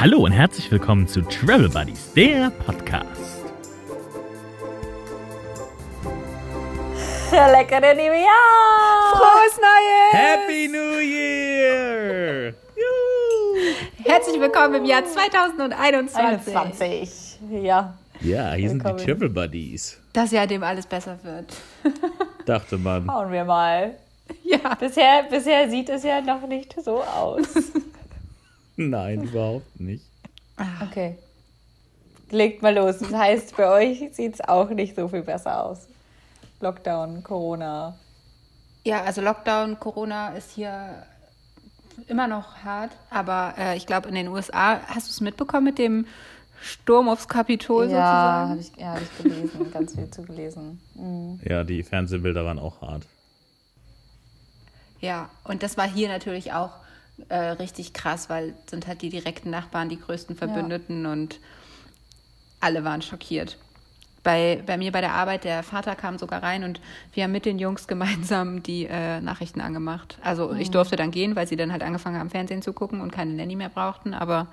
Hallo und herzlich willkommen zu Travel Buddies, der Podcast. Leckere neue Jahr! Frohes Neues! Happy New Year! Juhu. Herzlich willkommen im Jahr 2021. 21. Ja. Ja, hier sind die Willkommen. Travel Buddies. Das Jahr, dem alles besser wird. Dachte man. Schauen wir mal. Ja. Bisher, bisher sieht es ja noch nicht so aus. Nein, überhaupt nicht. Okay. Legt mal los. Das heißt, für euch sieht es auch nicht so viel besser aus. Lockdown, Corona. Ja, also Lockdown, Corona ist hier immer noch hart, aber äh, ich glaube in den USA, hast du es mitbekommen mit dem Sturm aufs Kapitol Ja, habe sozusagen? ich, ja, hab ich gelesen. Ganz viel zu gelesen. Mhm. Ja, die Fernsehbilder waren auch hart. Ja, und das war hier natürlich auch äh, richtig krass, weil sind halt die direkten Nachbarn die größten Verbündeten und alle waren schockiert. Bei, bei mir bei der Arbeit, der Vater kam sogar rein und wir haben mit den Jungs gemeinsam die äh, Nachrichten angemacht. Also ich durfte dann gehen, weil sie dann halt angefangen haben, Fernsehen zu gucken und keine Nanny mehr brauchten. Aber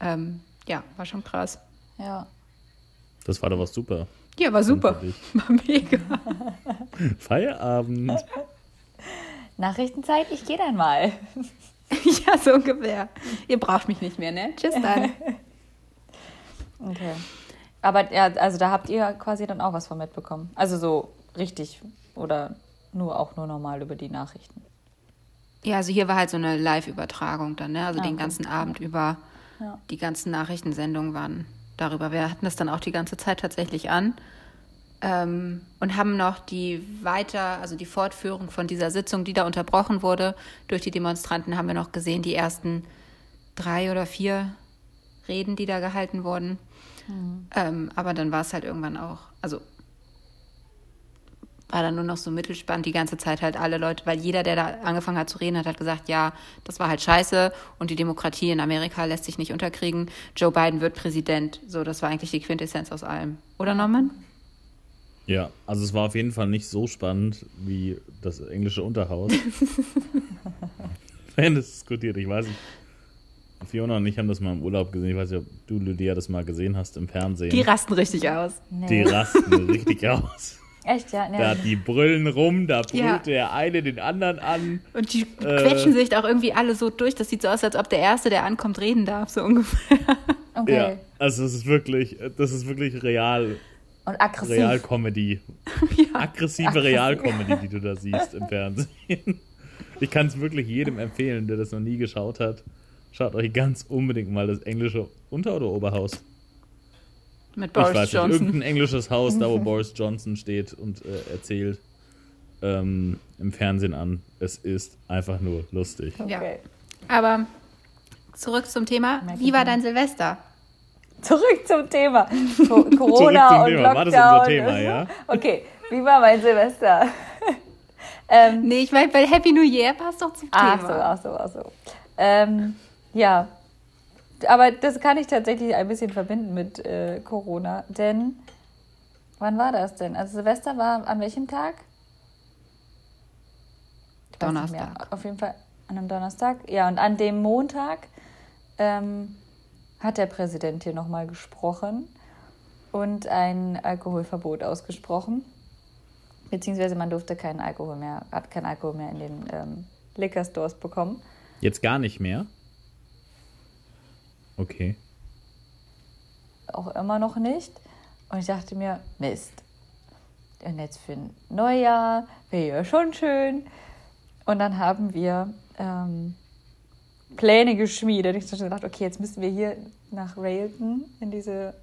ähm, ja, war schon krass. Ja. Das war doch was super. Ja, war super. War mega. Feierabend. Nachrichtenzeit, ich gehe dann mal. ja, so ungefähr. Ihr braucht mich nicht mehr, ne? Tschüss dann. Okay. Aber ja, also da habt ihr quasi dann auch was von mitbekommen. Also so richtig oder nur auch nur normal über die Nachrichten. Ja, also hier war halt so eine Live-Übertragung dann, ne? Also Ah, den okay. ganzen Abend über. Ja. Die ganzen Nachrichtensendungen waren darüber. Wir hatten das dann auch die ganze Zeit tatsächlich an. Ähm, und haben noch die weiter, also die Fortführung von dieser Sitzung, die da unterbrochen wurde durch die Demonstranten, haben wir noch gesehen, die ersten drei oder vier Reden, die da gehalten wurden. Ähm, aber dann war es halt irgendwann auch, also war dann nur noch so mittelspannend die ganze Zeit halt alle Leute, weil jeder, der da angefangen hat zu reden, hat halt gesagt, ja, das war halt scheiße und die Demokratie in Amerika lässt sich nicht unterkriegen. Joe Biden wird Präsident. So, das war eigentlich die Quintessenz aus allem. Oder Norman? Ja, also es war auf jeden Fall nicht so spannend wie das englische Unterhaus. Haben das diskutiert, ich weiß nicht. Fiona und ich haben das mal im Urlaub gesehen. Ich weiß nicht, ob du, Lydia, das mal gesehen hast im Fernsehen. Die rasten richtig aus. Nee. Die rasten richtig aus. Echt, ja? Nee. Da die brüllen rum, da brüllt Ja. der eine den anderen an. Und die quetschen sich auch irgendwie alle so durch. Das sieht so aus, als ob der Erste, der ankommt, reden darf, so ungefähr. Okay. Ja, also es ist wirklich, das ist wirklich real, Und aggressiv. Real-Comedy. Aggressive Aggressiv. Real-Comedy, die du da siehst im Fernsehen. Ich kann es wirklich jedem empfehlen, der das noch nie geschaut hat. Schaut euch ganz unbedingt mal das englische Unter- oder Oberhaus. Mit ich Boris weiß nicht, Johnson. irgendein englisches Haus, da wo Boris Johnson steht und äh, erzählt ähm, im Fernsehen an. Es ist einfach nur lustig. Ja. Okay. Aber zurück zum Thema. Wie ich war dein Silvester? Zurück zum Thema. Co Corona zum und Thema. Lockdown. War das unser Thema, ja? Okay, wie war mein Silvester? ähm, Nee, ich meine, bei Happy New Year passt doch zum ach Thema. so, ach so, ach so. Ähm, ja, aber das kann ich tatsächlich ein bisschen verbinden mit äh, Corona, denn wann war das denn? Also Silvester war an welchem Tag? Donnerstag. Auf jeden Fall an einem Donnerstag. Ja, und an dem Montag ähm, hat der Präsident hier nochmal gesprochen und ein Alkoholverbot ausgesprochen. Beziehungsweise man durfte keinen Alkohol mehr, hat keinen Alkohol mehr in den ähm, Liquor Stores bekommen. Jetzt gar nicht mehr? Okay. Auch immer noch nicht. Und ich dachte mir, Mist. Und jetzt für ein Neujahr wäre ja schon schön. Und dann haben wir ähm, Pläne geschmiedet. Ich habe gedacht, okay, jetzt müssen wir hier nach Railton, in diese,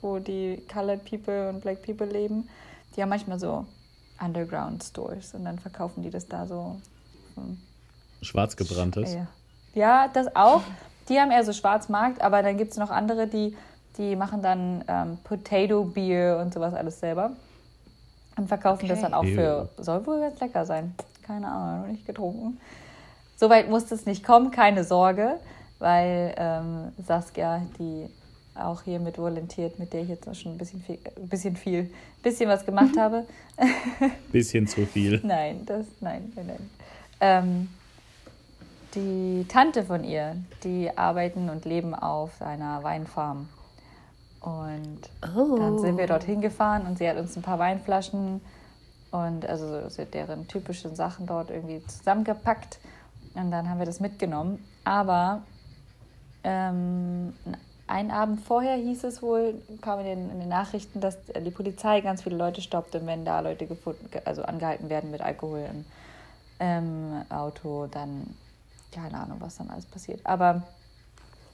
wo die Colored People und Black People leben. Die haben manchmal so Underground Stores und dann verkaufen die das da so. Schwarzgebranntes. Ja. ja, das auch. Die haben eher so Schwarzmarkt, aber dann gibt es noch andere, die, die machen dann ähm, Potato Beer und sowas alles selber. Und verkaufen das Okay. dann auch für, soll wohl ganz lecker sein. Keine Ahnung, noch nicht getrunken. Soweit muss es nicht kommen, keine Sorge, weil ähm, Saskia, die auch hier mit volontiert, mit der ich jetzt auch schon ein bisschen viel, ein bisschen viel, bisschen was gemacht habe. Bisschen zu viel. Nein, das, nein, nein, nein. Ähm, die Tante von ihr, die arbeiten und leben auf einer Weinfarm. Und Oh. dann sind wir dorthin gefahren und sie hat uns ein paar Weinflaschen und also so deren typischen Sachen dort irgendwie zusammengepackt. Und dann haben wir das mitgenommen. Aber ähm, einen Abend vorher hieß es wohl, kam in den, in den Nachrichten, dass die Polizei ganz viele Leute stoppte, wenn da Leute gefunden, also angehalten werden mit Alkohol im, im Auto, dann keine Ahnung, was dann alles passiert. Aber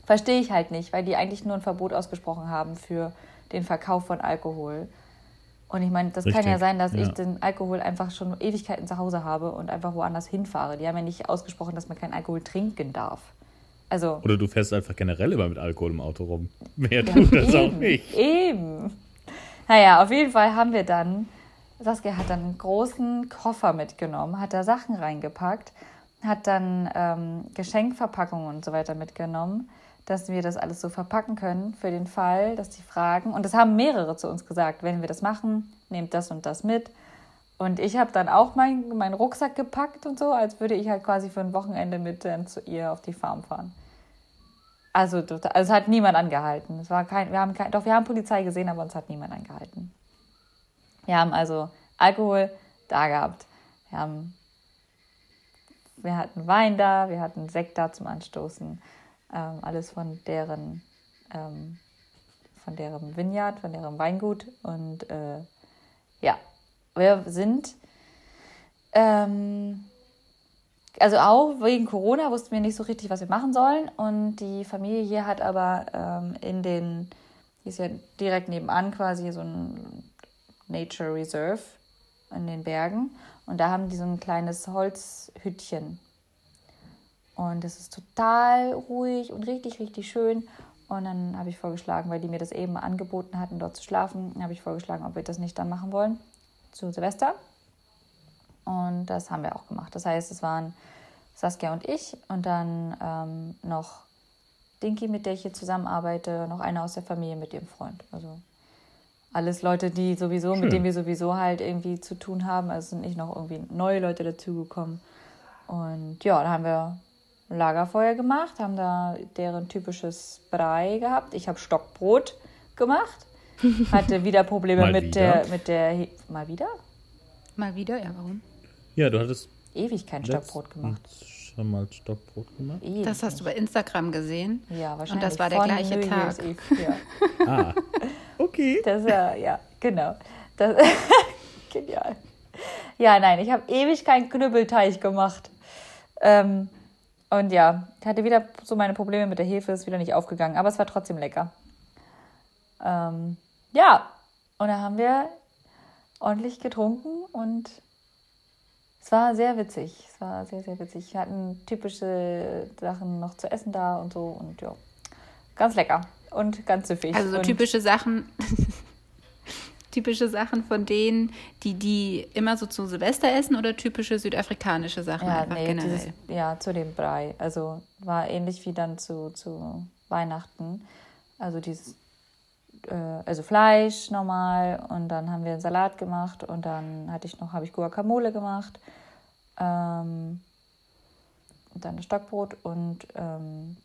verstehe ich halt nicht, weil die eigentlich nur ein Verbot ausgesprochen haben für den Verkauf von Alkohol. Und ich meine, das kann Richtig, ja sein, dass ich ja. den Alkohol einfach schon Ewigkeiten zu Hause habe und einfach woanders hinfahre. Die haben ja nicht ausgesprochen, dass man keinen Alkohol trinken darf. Also, Oder du fährst einfach generell immer mit Alkohol im Auto rum. Wer tut das auch eben, nicht? Eben. Naja, auf jeden Fall haben wir dann, Saskia hat dann einen großen Koffer mitgenommen, hat da Sachen reingepackt, hat dann ähm, Geschenkverpackungen und so weiter mitgenommen, dass wir das alles so verpacken können für den Fall, dass die fragen. Und das haben mehrere zu uns gesagt, wenn wir das machen, nehmt das und das mit. Und ich habe dann auch meinen meinen Rucksack gepackt und so, als würde ich halt quasi für ein Wochenende mit ähm, zu ihr auf die Farm fahren. Also, also es hat niemand angehalten. Es war kein, wir haben kein, doch wir haben Polizei gesehen, aber uns hat niemand angehalten. Wir haben also Alkohol da gehabt. Wir haben, wir hatten Wein da, wir hatten Sekt da zum Anstoßen. Ähm, alles von deren, ähm, von deren Vineyard, von deren Weingut. Und äh, ja, wir sind ähm, also auch wegen Corona wussten wir nicht so richtig, was wir machen sollen. Und die Familie hier hat aber ähm, in den, hier ist ja direkt nebenan quasi so ein Nature Reserve in den Bergen. Und da haben die so ein kleines Holzhüttchen. Und es ist total ruhig und richtig, richtig schön. Und dann habe ich vorgeschlagen, weil die mir das eben angeboten hatten, dort zu schlafen, habe ich vorgeschlagen, ob wir das nicht dann machen wollen zu Silvester. Und das haben wir auch gemacht. Das heißt, es waren Saskia und ich und dann ähm, noch Dinky, mit der ich hier zusammenarbeite, noch einer aus der Familie mit ihrem Freund. Also alles Leute, die sowieso, Schön. mit denen wir sowieso halt irgendwie zu tun haben. Also sind nicht noch irgendwie neue Leute dazugekommen. Und ja, da haben wir ein Lagerfeuer gemacht, haben da deren typisches Brei gehabt. Ich habe Stockbrot gemacht. Hatte wieder Probleme Mal mit wieder? der mit der He mal wieder? Mal wieder? Ja, warum? Ja, du hattest Ewig kein Stockbrot gemacht. schon mal Stockbrot gemacht. Ewig Das hast du bei Instagram gesehen. Ja, wahrscheinlich. Und das war der Von gleiche New Tag. Eve, Ja. Ah, okay. Das ja, ja, genau. Das, genial. Ja, nein, ich habe ewig keinen Knüppelteig gemacht. Ähm, und ja, ich hatte wieder so meine Probleme mit der Hefe, ist wieder nicht aufgegangen, aber es war trotzdem lecker. Ähm, ja, und da haben wir ordentlich getrunken und es war sehr witzig. Es war sehr, sehr witzig. Wir hatten typische Sachen noch zu essen da und so und ja, ganz lecker und ganz süffig. Also so typische Sachen, typische Sachen von denen, die die immer so zu Silvester essen oder typische südafrikanische Sachen Ja, einfach nee, generell. dieses, ja, zu dem Brei. Also war ähnlich wie dann zu, zu Weihnachten. Also dieses, äh, also Fleisch normal und dann haben wir einen Salat gemacht und dann hatte ich noch, habe ich Guacamole gemacht. Ähm, und dann das Stockbrot und ähm,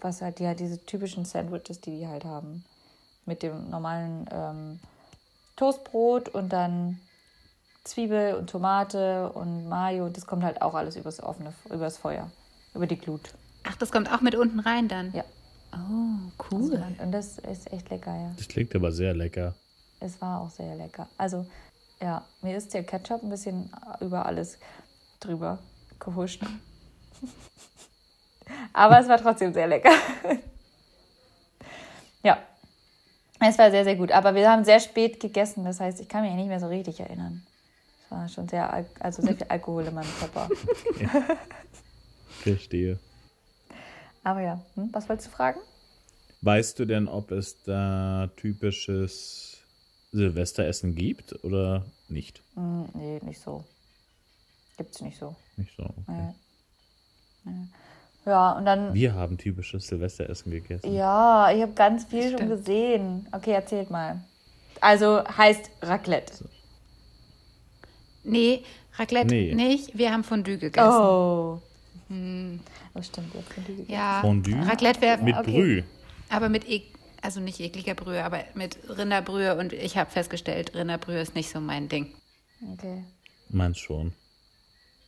was halt, die halt diese typischen Sandwiches, die die halt haben. Mit dem normalen ähm, Toastbrot und dann Zwiebel und Tomate und Mayo. Das kommt halt auch alles übers offene, übers Feuer, über die Glut. Ach, das kommt auch mit unten rein dann? Ja. Oh, Also cool. man- und das ist echt lecker, ja. Das klingt aber sehr lecker. Es war auch sehr lecker. Also, ja, mir ist der Ketchup ein bisschen über alles drüber gehuscht. Aber es war trotzdem sehr lecker. ja, es war sehr, sehr gut. Aber wir haben sehr spät gegessen. Das heißt, ich kann mich nicht mehr so richtig erinnern. Es war schon sehr, al- also sehr viel Alkohol in meinem Körper. Verstehe. Aber ja, hm, was wolltest du fragen? Weißt du denn, ob es da typisches Silvesteressen gibt oder nicht? Hm, nee, nicht so. Gibt's nicht so. Nicht so. Okay. Nee. Nee. Ja, und dann Wir haben typisches Silvesteressen gegessen. Ja, ich habe ganz viel schon gesehen. Okay, erzählt mal. Also heißt Raclette. Nee, Raclette Nee. nicht. Wir haben Fondue gegessen. Oh. Das stimmt, jetzt sind die gegessen. Ja, Fondue Raclette wäre mit okay. Brühe. aber mit ek also nicht ekliger Brühe, aber mit Rinderbrühe und ich habe festgestellt, Rinderbrühe ist nicht so mein Ding. Okay. Meins schon.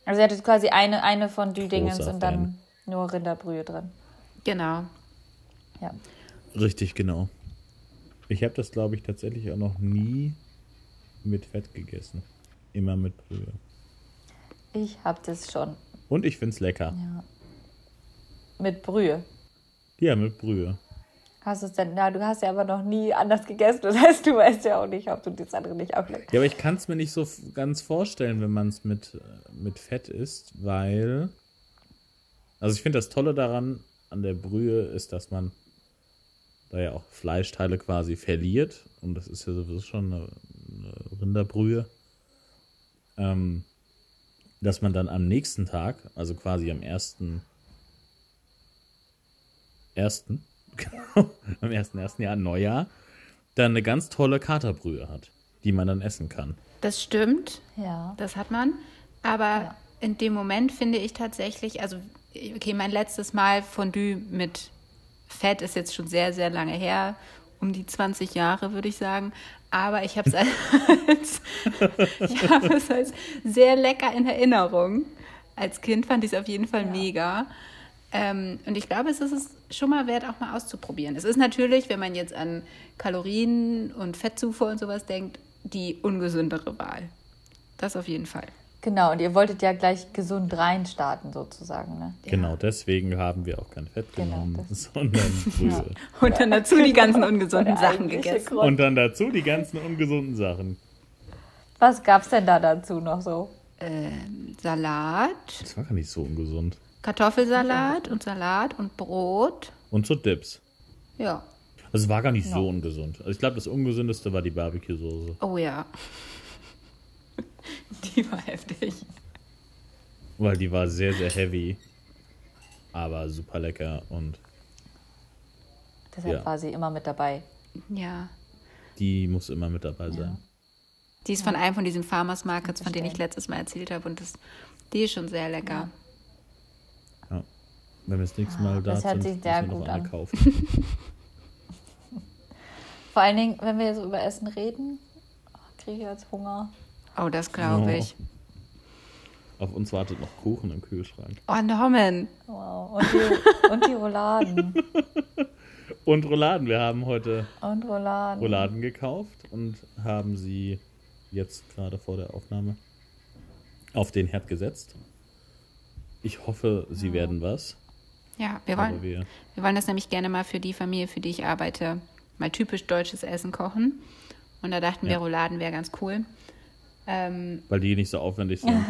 Also ihr hattet quasi eine, eine von Düdingens Großer und dann nur Rinderbrühe drin. Genau. Ja. Richtig, genau. Ich habe das, glaube ich, tatsächlich auch noch nie mit Fett gegessen. Immer mit Brühe. Ich hab das schon. Und ich finde es lecker. Ja. Mit Brühe. Ja, mit Brühe. Hast du es denn? Na, du hast ja aber noch nie anders gegessen. Das heißt, du weißt ja auch nicht, ob du das andere nicht auch lecker. Ja, aber ich kann es mir nicht so ganz vorstellen, wenn man es mit, äh, mit Fett isst, weil. Also, ich finde das Tolle daran, an der Brühe, ist, dass man da ja auch Fleischteile quasi verliert. Und das ist ja sowieso schon eine, eine Rinderbrühe. Ähm, dass man dann am nächsten Tag, also quasi am ersten. Ersten, genau, am ersten, ersten Jahr, Neujahr, dann eine ganz tolle Katerbrühe hat, die man dann essen kann. Das stimmt, Ja. das hat man. Aber Ja. in dem Moment finde ich tatsächlich, also, okay, mein letztes Mal Fondue mit Fett ist jetzt schon sehr, sehr lange her. Um die 20 Jahre, würde ich sagen. Aber ich habe es als, ich habe es als sehr lecker in Erinnerung. Als Kind fand ich es auf jeden Fall mega. Ähm, und ich glaube, es ist es schon mal wert, auch mal auszuprobieren. Es ist natürlich, wenn man jetzt an Kalorien und Fettzufuhr und sowas denkt, die ungesündere Wahl. Das auf jeden Fall. Genau, und ihr wolltet ja gleich gesund reinstarten, sozusagen, ne? Genau, deswegen haben wir auch kein Fett Genau, genommen, das- sondern Brühe. Und dann dazu die ganzen ungesunden Sachen gegessen. Grund. Und dann dazu die ganzen ungesunden Sachen. Was gab's denn da dazu noch so? Ähm, Salat, Das war gar nicht so ungesund. Kartoffelsalat und Salat und Brot. Und so Dips. Ja. Also es war gar nicht so ungesund. Also ich glaube, das ungesündeste war die Barbecue-Soße. Oh ja. Die war heftig. Weil die war sehr, sehr heavy. Aber super lecker und Deshalb Ja. war sie immer mit dabei. Ja. die muss immer mit dabei sein. Die ist von einem von diesen Farmers Markets, von denen ich letztes Mal erzählt habe. Und das, die ist schon sehr lecker. Ja. Wenn wir das nächste Mal da das hört sind, sich sehr müssen wir gut noch an. kaufen. Vor allen Dingen, wenn wir so über Essen reden, kriege ich jetzt Hunger. Oh, das glaube Oh. ich. Auf uns wartet noch Kuchen im Kühlschrank. Oh, Norman. Wow. Und die, und die Rouladen. Und Rouladen. Wir haben heute Und Rouladen. Rouladen gekauft und haben sie jetzt gerade vor der Aufnahme auf den Herd gesetzt. Ich hoffe, sie werden was. Ja, wir wollen, wir, wir wollen das nämlich gerne mal für die Familie, für die ich arbeite, mal typisch deutsches Essen kochen. Und da dachten wir, Ja. Rouladen wäre ganz cool. Ähm, weil die nicht so aufwendig sind.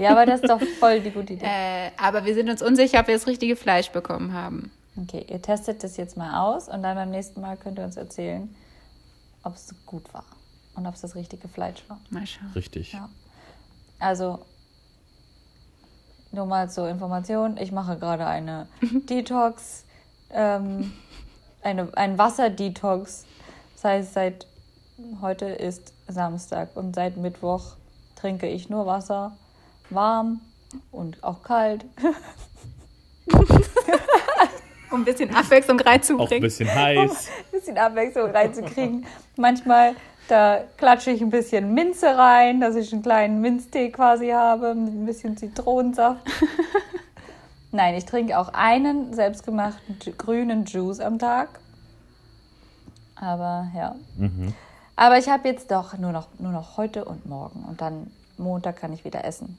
Ja, aber das ist doch voll die gute Idee. äh, aber wir sind uns unsicher, ob wir das richtige Fleisch bekommen haben. Okay, ihr testet das jetzt mal aus und dann beim nächsten Mal könnt ihr uns erzählen, ob es gut war und ob es das richtige Fleisch war. Mal schauen. Richtig. Ja. Also, nur mal zur Information, ich mache gerade eine Detox, ähm, eine, ein Wasserdetox. Das heißt, seit heute ist Samstag und seit Mittwoch trinke ich nur Wasser, warm und auch kalt. Um ein bisschen Abwechslung Auch ein bisschen heiß. ein bisschen Abwechslung reinzukriegen. Manchmal, da klatsche ich ein bisschen Minze rein, dass ich einen kleinen Minztee quasi habe, mit ein bisschen Zitronensaft. Nein, ich trinke auch einen selbstgemachten grünen Juice am Tag. Aber ja. Mhm. Aber ich habe jetzt doch nur noch, nur noch heute und morgen. Und dann Montag kann ich wieder essen.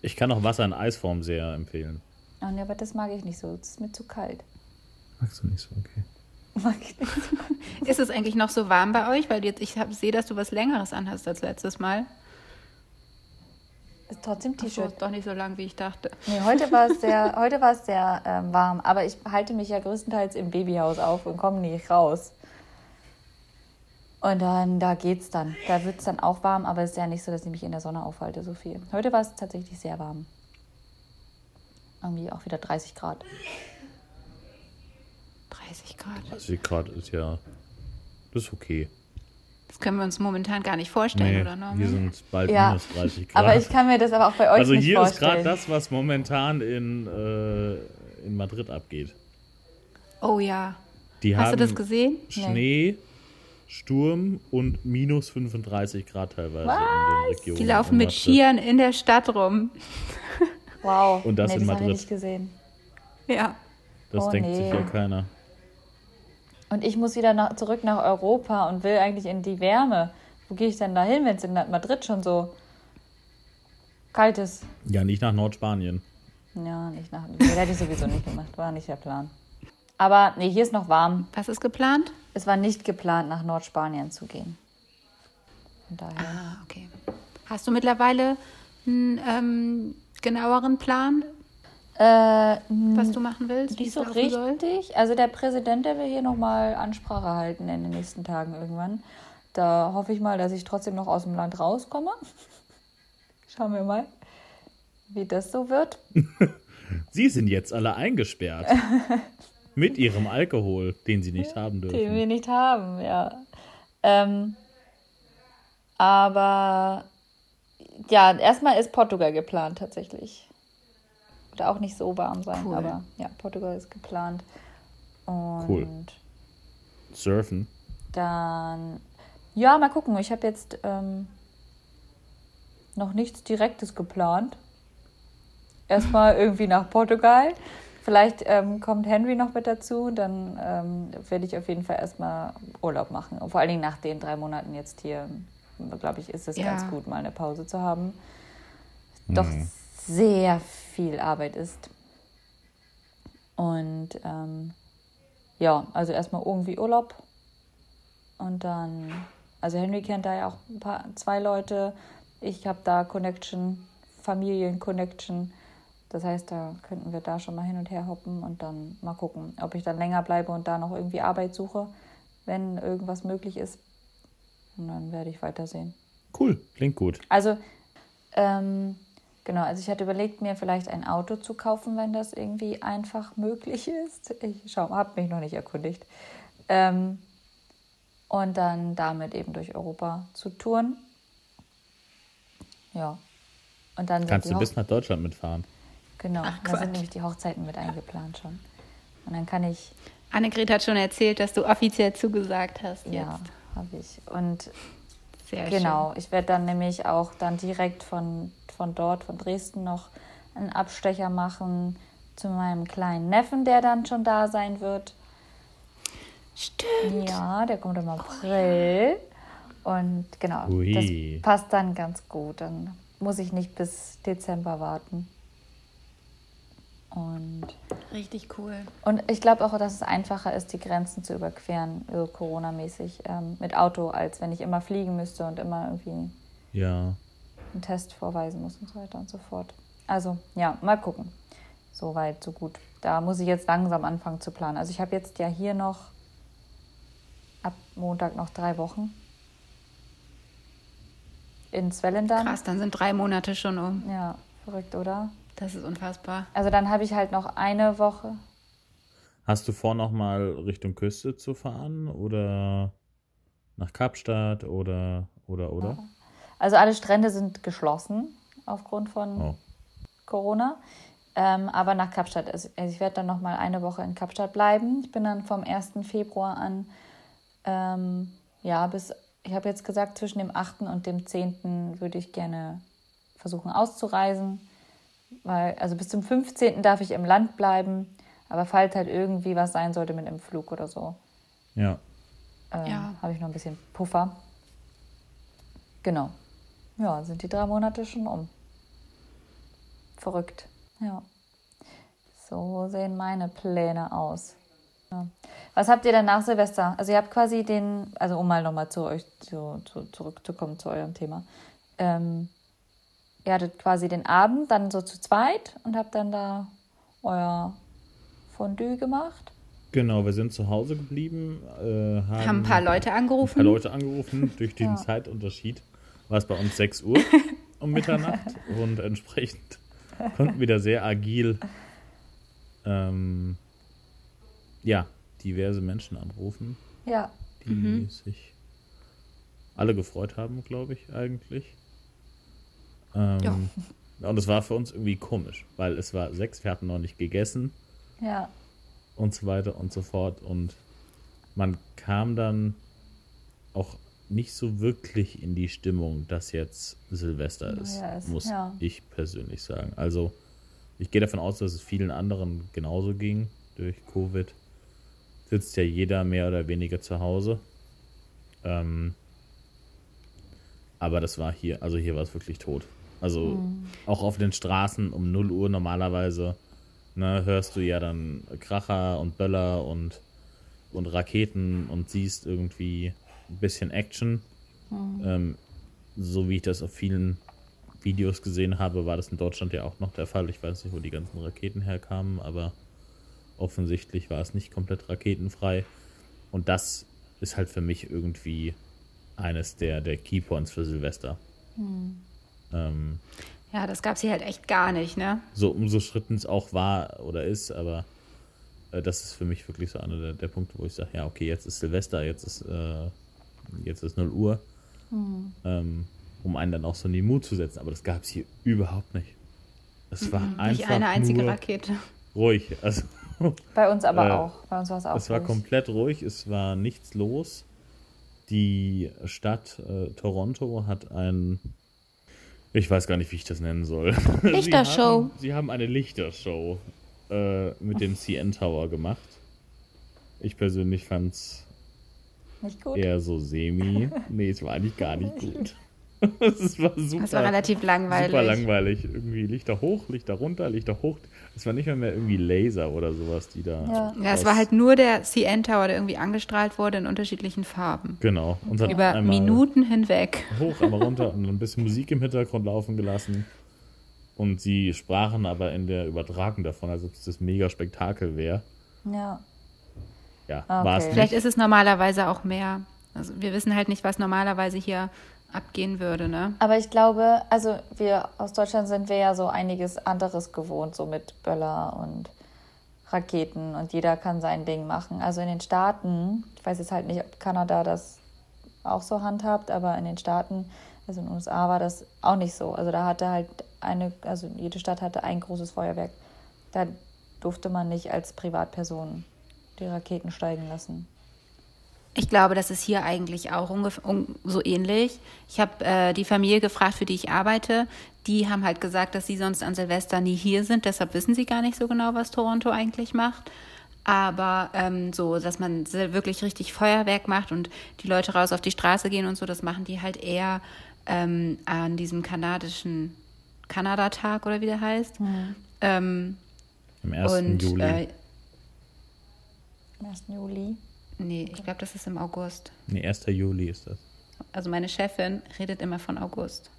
Ich kann auch Wasser in Eisform sehr empfehlen. Oh, nee, aber das mag ich nicht so. Das ist mir zu kalt. Magst du nicht so, okay. Mag ich nicht. Ist es eigentlich noch so warm bei euch? Weil jetzt ich sehe, dass du was Längeres anhast als letztes Mal. Ist trotzdem Ach so, T-Shirt. doch nicht so lang, wie ich dachte. Nee, heute war es sehr, heute war es sehr ähm, warm, aber ich halte mich ja größtenteils im Babyhaus auf und komme nicht raus. Und dann, da geht's dann. Da wird es dann auch warm, aber es ist ja nicht so, dass ich mich in der Sonne aufhalte, so viel. Heute war es tatsächlich sehr warm. Irgendwie auch wieder 30 Grad. 30 Grad. 30 Grad ist ja. Das ist okay. Das können wir uns momentan gar nicht vorstellen, Nee, oder Norman? hier sind bald Ja, minus 30 Grad. Aber ich kann mir das aber auch bei euch also nicht hier ist vorstellen. gerade das, was momentan in, äh, in Madrid abgeht. oh ja. Die Hast haben du das gesehen? Schnee, Sturm und minus 35 Grad teilweise in den Regionen. Die laufen mit. Skiern in der Stadt rum. Wow. Und das nee, in das habe ich Madrid. nicht gesehen. Ja. Das Oh, denkt nee. sich ja keiner. Und ich muss wieder nach, zurück nach Europa und will eigentlich in die Wärme. Wo gehe ich denn da hin, wenn es in Madrid schon so kalt ist? Ja, nicht nach Nordspanien. Ja, nicht nach. Nee, hätte ich sowieso nicht gemacht. War nicht der Plan. Aber nee, hier ist noch warm. Was ist geplant? Es war nicht geplant, nach Nordspanien zu gehen. Von daher. Ah, okay. Hast du mittlerweile einen ähm, genaueren Plan, Äh, was du machen willst? wie Nicht so laufen soll? richtig. Also der Präsident, der will hier nochmal Ansprache halten in den nächsten Tagen irgendwann. Da hoffe ich mal, dass ich trotzdem noch aus dem Land rauskomme. Schauen wir mal, wie das so wird. Sie sind jetzt alle eingesperrt. Mit ihrem Alkohol, den sie nicht haben Den dürfen. wir nicht haben, ja. Ähm, aber ja, erstmal ist Portugal geplant tatsächlich. Wird auch nicht so warm sein, Cool. aber ja, Portugal ist geplant. Und Cool. Surfen. Dann, ja, mal gucken. Ich habe jetzt ähm, noch nichts Direktes geplant. Erstmal irgendwie nach Portugal. Vielleicht ähm, kommt Henry noch mit dazu. Dann ähm, werde ich auf jeden Fall erstmal Urlaub machen. Und vor allen Dingen nach den drei Monaten jetzt hier, glaube ich, ist es Ja. ganz gut, mal eine Pause zu haben. Doch sehr viel Arbeit ist. Und ähm, ja, also erstmal irgendwie Urlaub. Und dann, also Henry kennt da ja auch ein paar, zwei Leute. Ich habe da Connection, Familien-Connection. Das heißt, da könnten wir da schon mal hin und her hoppen und dann mal gucken, ob ich dann länger bleibe und da noch irgendwie Arbeit suche, wenn irgendwas möglich ist. Und dann werde ich weitersehen. Cool, klingt gut. Also, ähm, genau, also ich hatte überlegt, mir vielleicht ein Auto zu kaufen, wenn das irgendwie einfach möglich ist. Ich habe mich noch nicht erkundigt. Ähm, und dann damit eben durch Europa zu touren. Ja. Und dann Kannst du bis nach Deutschland mitfahren. Genau, Ach, da Quatsch. sind nämlich die Hochzeiten mit eingeplant schon. Und dann kann ich, Annegret hat schon erzählt, dass du offiziell zugesagt hast jetzt. ja, habe ich. Und Sehr Genau, ich werde dann nämlich auch dann direkt von, von dort, von Dresden, noch einen Abstecher machen zu meinem kleinen Neffen, der dann schon da sein wird. schön. Stimmt. Ja, der kommt im April. Und genau, Ui. das passt dann ganz gut. Dann muss ich nicht bis Dezember warten. Und, Richtig cool. und ich glaube auch, dass es einfacher ist, die Grenzen zu überqueren, so Corona-mäßig, ähm, mit Auto, als wenn ich immer fliegen müsste und immer irgendwie Ja. einen Test vorweisen muss und so weiter und so fort. Also ja, mal gucken. So weit, so gut. Da muss ich jetzt langsam anfangen zu planen. Also ich habe jetzt ja hier noch ab Montag noch drei Wochen in Swellendam. Krass, dann sind drei Monate schon um. Ja, verrückt, oder? Das ist unfassbar. Also dann habe ich halt noch eine Woche. Hast du vor, nochmal Richtung Küste zu fahren oder nach Kapstadt oder oder oder? Also alle Strände sind geschlossen aufgrund von Oh. Corona. Ähm, aber nach Kapstadt. Also ich werde dann noch mal eine Woche in Kapstadt bleiben. Ich bin dann vom 1. Februar an, ähm, ja, bis, ich habe jetzt gesagt, zwischen dem 8. und dem 10. würde ich gerne versuchen auszureisen. Weil, also bis zum 15. darf ich im Land bleiben. Aber falls halt irgendwie was sein sollte mit dem Flug oder so, Ja. ähm, Ja. habe ich noch ein bisschen Puffer. Genau. Ja, sind die drei Monate schon um. Verrückt. Ja. So sehen meine Pläne aus. Ja. Was habt ihr denn nach Silvester? Also ihr habt quasi den, also um mal nochmal zu euch zu, zu, zurückzukommen zu eurem Thema. Ähm, ihr hattet quasi den Abend dann so zu zweit und habt dann da euer Fondue gemacht. Genau, wir sind zu Hause geblieben, äh, haben, Haben ein paar Leute ein angerufen. paar Leute angerufen. Durch den Ja. Zeitunterschied war es bei uns 6 Uhr um Mitternacht und entsprechend konnten wir da sehr agil ähm, ja, diverse Menschen anrufen, Ja. die sich alle gefreut haben, glaube ich, eigentlich. Ähm, ja. Und es war für uns irgendwie komisch, weil es war sechs, wir hatten noch nicht gegessen. Ja. Und so weiter und so fort. Und man kam dann auch nicht so wirklich in die Stimmung, dass jetzt Silvester ist, ja, es, muss ja. ich persönlich sagen. Also ich gehe davon aus, dass es vielen anderen genauso ging durch Covid. Sitzt ja jeder mehr oder weniger zu Hause. Ähm, aber das war hier, also hier war es wirklich tot. Also mhm. auch auf den Straßen um 0 Uhr normalerweise ne, hörst du ja dann Kracher und Böller und, und Raketen und siehst irgendwie ein bisschen Action. Mhm. Ähm, so wie ich das auf vielen Videos gesehen habe, war das in Deutschland ja auch noch der Fall. Ich weiß nicht, wo die ganzen Raketen herkamen, aber offensichtlich war es nicht komplett raketenfrei. Und das ist halt für mich irgendwie eines der, der Keypoints für Silvester. Mhm. Ähm, ja, das gab es hier halt echt gar nicht, ne? So umso schritten es auch war oder ist, aber äh, das ist für mich wirklich so einer der, der Punkte, wo ich sage, ja, okay, jetzt ist Silvester, jetzt ist, äh, jetzt ist 0 Uhr. Mhm. Ähm, um einen dann auch so in die Mut zu setzen. Aber das gab es hier überhaupt nicht. Es war mhm, einfach nicht eine einzige Rakete. Ruhig. Also, Bei uns aber äh, auch. Bei uns war es auch. Es war komplett ruhig. Es war nichts los. Die Stadt äh, Toronto hat ein ich weiß gar nicht, wie ich das nennen soll. Lichtershow. Sie haben, sie haben eine Lichtershow äh, mit dem CN Tower gemacht. Ich persönlich fand's eher so semi. nee, es war eigentlich gar nicht gut. Es war super. Es war relativ langweilig. Super langweilig. Irgendwie Lichter hoch, Lichter runter, Lichter hoch. Es war nicht mehr, mehr irgendwie Laser oder sowas, die da. Ja, ja es war halt nur der CN Tower, der irgendwie angestrahlt wurde in unterschiedlichen Farben. Genau. Und okay. Über Minuten hinweg. Hoch, einmal runter und ein bisschen Musik im Hintergrund laufen gelassen. Und sie sprachen aber in der Übertragung davon, als ob es das mega Spektakel wäre. Ja. Ja, ah, okay. war es Vielleicht ist es normalerweise auch mehr. Also wir wissen halt nicht, was normalerweise hier abgehen würde, ne? Aber ich glaube, also wir aus Deutschland sind wir ja so einiges anderes gewohnt, so mit Böller und Raketen und jeder kann sein Ding machen. Also in den Staaten, ich weiß jetzt halt nicht, ob Kanada das auch so handhabt, aber in den Staaten, also in den USA war das auch nicht so. Also da hatte halt eine, also jede Stadt hatte ein großes Feuerwerk. Da durfte man nicht als Privatperson die Raketen steigen lassen. Ich glaube, das ist hier eigentlich auch so ähnlich. Ich habe äh, die Familie gefragt, für die ich arbeite. Die haben halt gesagt, dass sie sonst an Silvester nie hier sind. Deshalb wissen sie gar nicht so genau, was Toronto eigentlich macht. Aber ähm, so, dass man wirklich richtig Feuerwerk macht und die Leute raus auf die Straße gehen und so, das machen die halt eher ähm, an diesem kanadischen Kanada-Tag oder wie der heißt. Mhm. Ähm, Am 1. Und, Juli. Äh, Am 1. Juli. Nee, ich glaube, das ist im August. Nee, 1. Juli ist das. Also meine Chefin redet immer von August.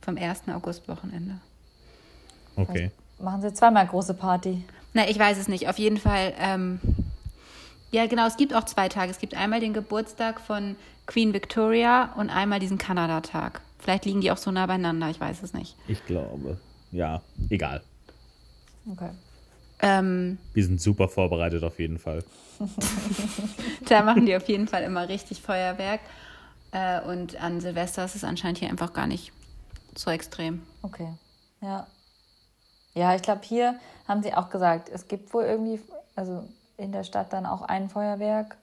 Vom 1. August-Wochenende. Okay. Also machen Sie zweimal große Party? Na, ich weiß es nicht. Auf jeden Fall. Ähm, ja, genau, es gibt auch zwei Tage. Es gibt einmal den Geburtstag von Queen Victoria und einmal diesen Kanada-Tag. Vielleicht liegen die auch so nah beieinander, ich weiß es nicht. Ich glaube. Ja, egal. Okay. Ähm, Wir sind super vorbereitet auf jeden Fall. da machen die auf jeden Fall immer richtig Feuerwerk. Äh, und an Silvester ist es anscheinend hier einfach gar nicht so extrem. Okay, ja. Ja, ich glaube, hier haben sie auch gesagt, es gibt wohl irgendwie, also in der Stadt dann auch ein Feuerwerk.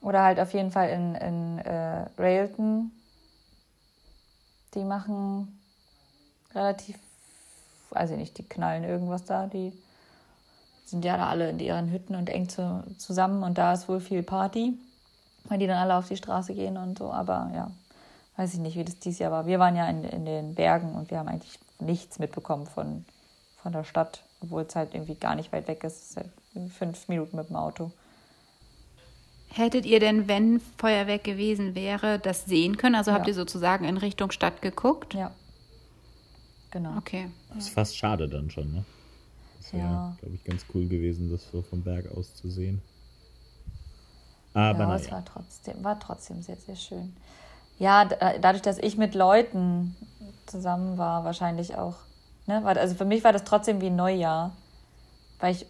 Oder halt auf jeden Fall in, in äh, Railton. Die machen relativ, ich nicht, die knallen irgendwas da, die sind ja da alle in ihren Hütten und eng zu, zusammen und da ist wohl viel Party, weil die dann alle auf die Straße gehen und so. Aber ja, weiß ich nicht, wie das dieses Jahr war. Wir waren ja in, in den Bergen und wir haben eigentlich nichts mitbekommen von, von der Stadt, obwohl es halt irgendwie gar nicht weit weg ist. Es ist halt fünf Minuten mit dem Auto. Hättet ihr denn, wenn Feuerwerk gewesen wäre, das sehen können? Also ja. habt ihr sozusagen in Richtung Stadt geguckt? Ja. Genau. Okay. Das ist fast schade dann schon, ne? Das wäre, ja. glaube ich, ganz cool gewesen, das so vom Berg aus zu sehen. Aber ja, es war trotzdem, war trotzdem sehr, sehr schön. Ja, dadurch, dass ich mit Leuten zusammen war, wahrscheinlich auch. Ne? Also für mich war das trotzdem wie ein Neujahr. Weil ich,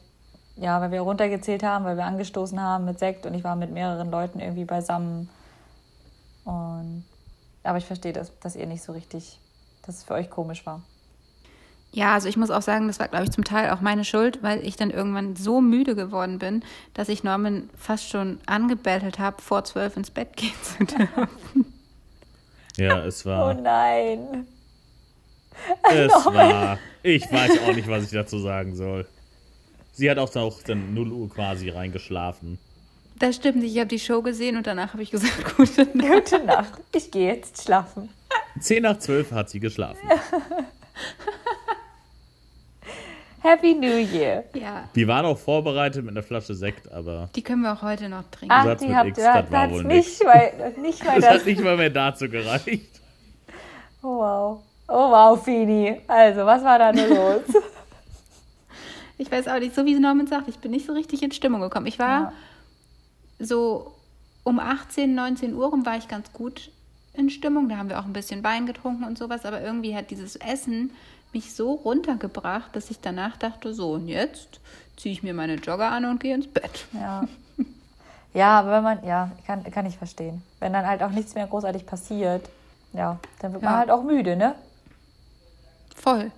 ja, weil wir runtergezählt haben, weil wir angestoßen haben mit Sekt und ich war mit mehreren Leuten irgendwie beisammen. Und aber ich verstehe das, dass ihr nicht so richtig, dass es für euch komisch war. Ja, also ich muss auch sagen, das war, glaube ich, zum Teil auch meine Schuld, weil ich dann irgendwann so müde geworden bin, dass ich Norman fast schon angebettelt habe, vor zwölf ins Bett gehen zu dürfen. Ja, es Oh war. nein. Es war. Ich weiß auch nicht, was ich dazu sagen soll. Sie hat auch, auch dann 0 Uhr quasi reingeschlafen. Das stimmt, ich habe die Show gesehen und danach habe ich gesagt, gute Nacht. Gute Nacht. Ich gehe jetzt schlafen. 10 nach 12 hat sie geschlafen. Happy New Year. Ja, Die war noch vorbereitet mit einer Flasche Sekt, aber die können wir auch heute noch trinken. Ach, Satz die habt X, ihr, das hat war es wohl nicht mal, nicht mal das hat das. nicht mal mehr dazu gereicht. Oh wow. Oh wow, Fini. Also, was war da nur los? Ich weiß auch nicht, so wie Norman sagt, ich bin nicht so richtig in Stimmung gekommen. Ich war Ja. so um 18, 19 Uhr rum war ich ganz gut in Stimmung. Da haben wir auch ein bisschen Wein getrunken und sowas. Aber irgendwie hat dieses Essen mich so runtergebracht, dass ich danach dachte, so und jetzt ziehe ich mir meine Jogger an und gehe ins Bett. Ja. Ja, aber wenn man, ja, kann, kann ich verstehen. Wenn dann halt auch nichts mehr großartig passiert, ja, dann wird man Ja. halt auch müde, ne? Voll.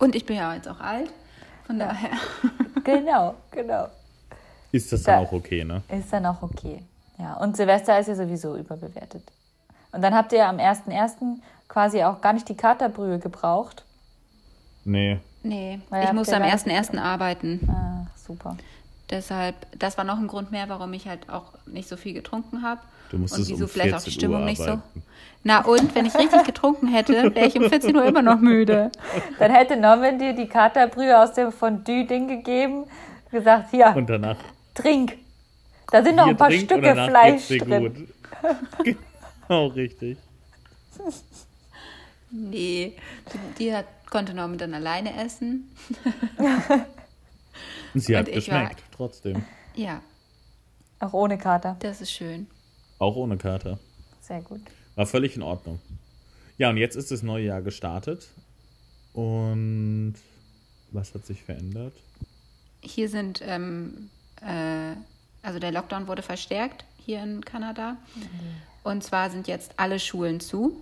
Und ich bin ja jetzt auch alt. Von daher. Genau, genau. Ist das Da- dann auch okay, ne? Ist dann auch okay. Ja, und Silvester ist ja sowieso überbewertet. Und dann habt ihr am 1.1. quasi auch gar nicht die Katerbrühe gebraucht. Nee. Nee, Weil ich musste am da- 1.1. arbeiten. Ah, super. Deshalb, das war noch ein Grund mehr, warum ich halt auch nicht so viel getrunken habe. Du musstest und wieso um vielleicht auch die 14 Stimmung nicht so. Na und, wenn ich richtig getrunken hätte, wäre ich um 14 Uhr immer noch müde. Dann hätte Norman dir die Katerbrühe aus dem Fondue-Ding gegeben, gesagt, hier, Und danach trink. Da sind noch ein paar Stücke Fleisch geht's dir drin. gut. genau, richtig. Nee, die, die hat, konnte Norman dann alleine essen. Und sie hat Und ich war- geschmeckt, trotzdem. Ja, Auch ohne Kater. das ist schön. Auch ohne Kater. Sehr gut. War völlig in Ordnung. Ja, und jetzt ist das neue Jahr gestartet. Und was hat sich verändert? Hier sind, ähm, äh, also der Lockdown wurde verstärkt hier in Kanada. Und zwar sind jetzt alle Schulen zu.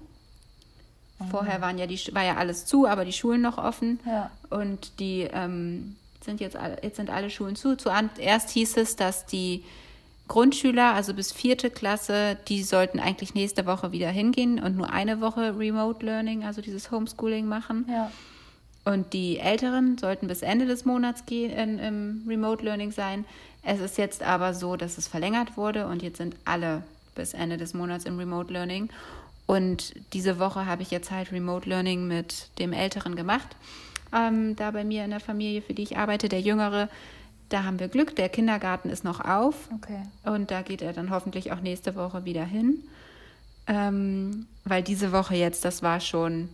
Vorher waren ja die, war ja alles zu, aber die Schulen noch offen. Ja. Und die ähm, sind jetzt, alle, jetzt sind alle Schulen zu. Zuerst hieß es, dass die Grundschüler, also bis vierte Klasse, die sollten eigentlich nächste Woche wieder hingehen und nur eine Woche Remote Learning, also dieses Homeschooling machen. Ja. Und die Älteren sollten bis Ende des Monats gehen, in, im Remote Learning sein. Es ist jetzt aber so, dass es verlängert wurde und jetzt sind alle bis Ende des Monats im Remote Learning. Und diese Woche habe ich jetzt halt Remote Learning mit dem Älteren gemacht. Ähm, da bei mir in der Familie, für die ich arbeite, der Jüngere, da haben wir Glück. Der Kindergarten ist noch auf. Okay. Und da geht er dann hoffentlich auch nächste Woche wieder hin. Ähm, weil diese Woche jetzt, das war schon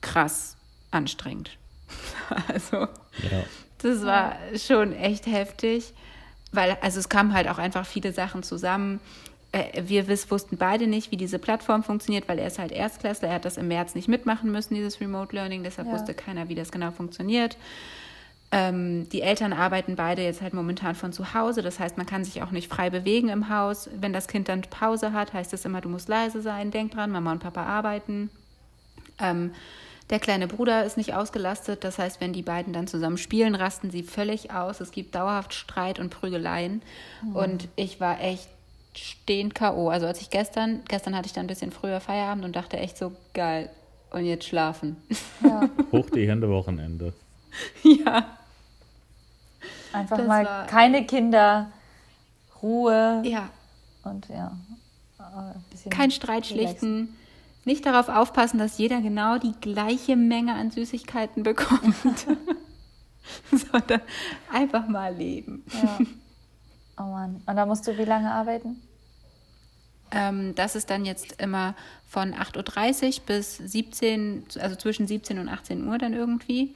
krass anstrengend. also, Ja. das war schon echt heftig, weil, also es kamen halt auch einfach viele Sachen zusammen. Äh, Wir wiss, wussten beide nicht, wie diese Plattform funktioniert, weil er ist halt Erstklässler. Er hat das im März nicht mitmachen müssen, dieses Remote Learning. Deshalb Ja. wusste keiner, wie das genau funktioniert. Ähm, die Eltern arbeiten beide jetzt halt momentan von zu Hause. Das heißt, man kann sich auch nicht frei bewegen im Haus. Wenn das Kind dann Pause hat, heißt es immer, du musst leise sein. Denk dran, Mama und Papa arbeiten. Ähm, der kleine Bruder ist nicht ausgelastet. Das heißt, wenn die beiden dann zusammen spielen, rasten sie völlig aus. Es gibt dauerhaft Streit und Prügeleien. Und ich war echt stehend K.O. Also als ich gestern, gestern hatte ich dann ein bisschen früher Feierabend und dachte echt so, geil. Und jetzt schlafen. Ja. Hoch die Hände Wochenende. ja. Einfach Das mal war- keine Kinder, Ruhe Ja. und ja. Kein Streit schlichten. Nicht darauf aufpassen, dass jeder genau die gleiche Menge an Süßigkeiten bekommt. Sondern einfach mal leben. Ja. Oh Mann. Und da musst du wie lange arbeiten? Ähm, das ist dann jetzt immer von 8.30 Uhr bis 17, also zwischen 17 und 18 Uhr dann irgendwie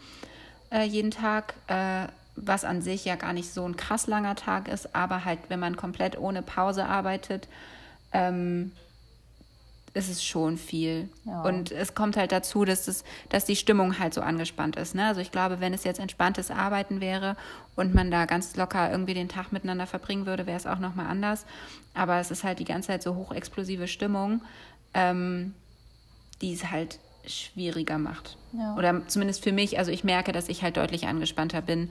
äh, jeden Tag, äh, was an sich ja gar nicht so ein krass langer Tag ist, aber halt, wenn man komplett ohne Pause arbeitet, ähm, ist es schon viel. Ja. Und es kommt halt dazu, dass, es, dass die Stimmung halt so angespannt ist. Ne? Also ich glaube, wenn es jetzt entspanntes Arbeiten wäre und man da ganz locker irgendwie den Tag miteinander verbringen würde, wäre es auch nochmal anders. Aber es ist halt die ganze Zeit so hochexplosive Stimmung, ähm, die es halt schwieriger macht. Ja. Oder zumindest für mich. Also ich merke, dass ich halt deutlich angespannter bin,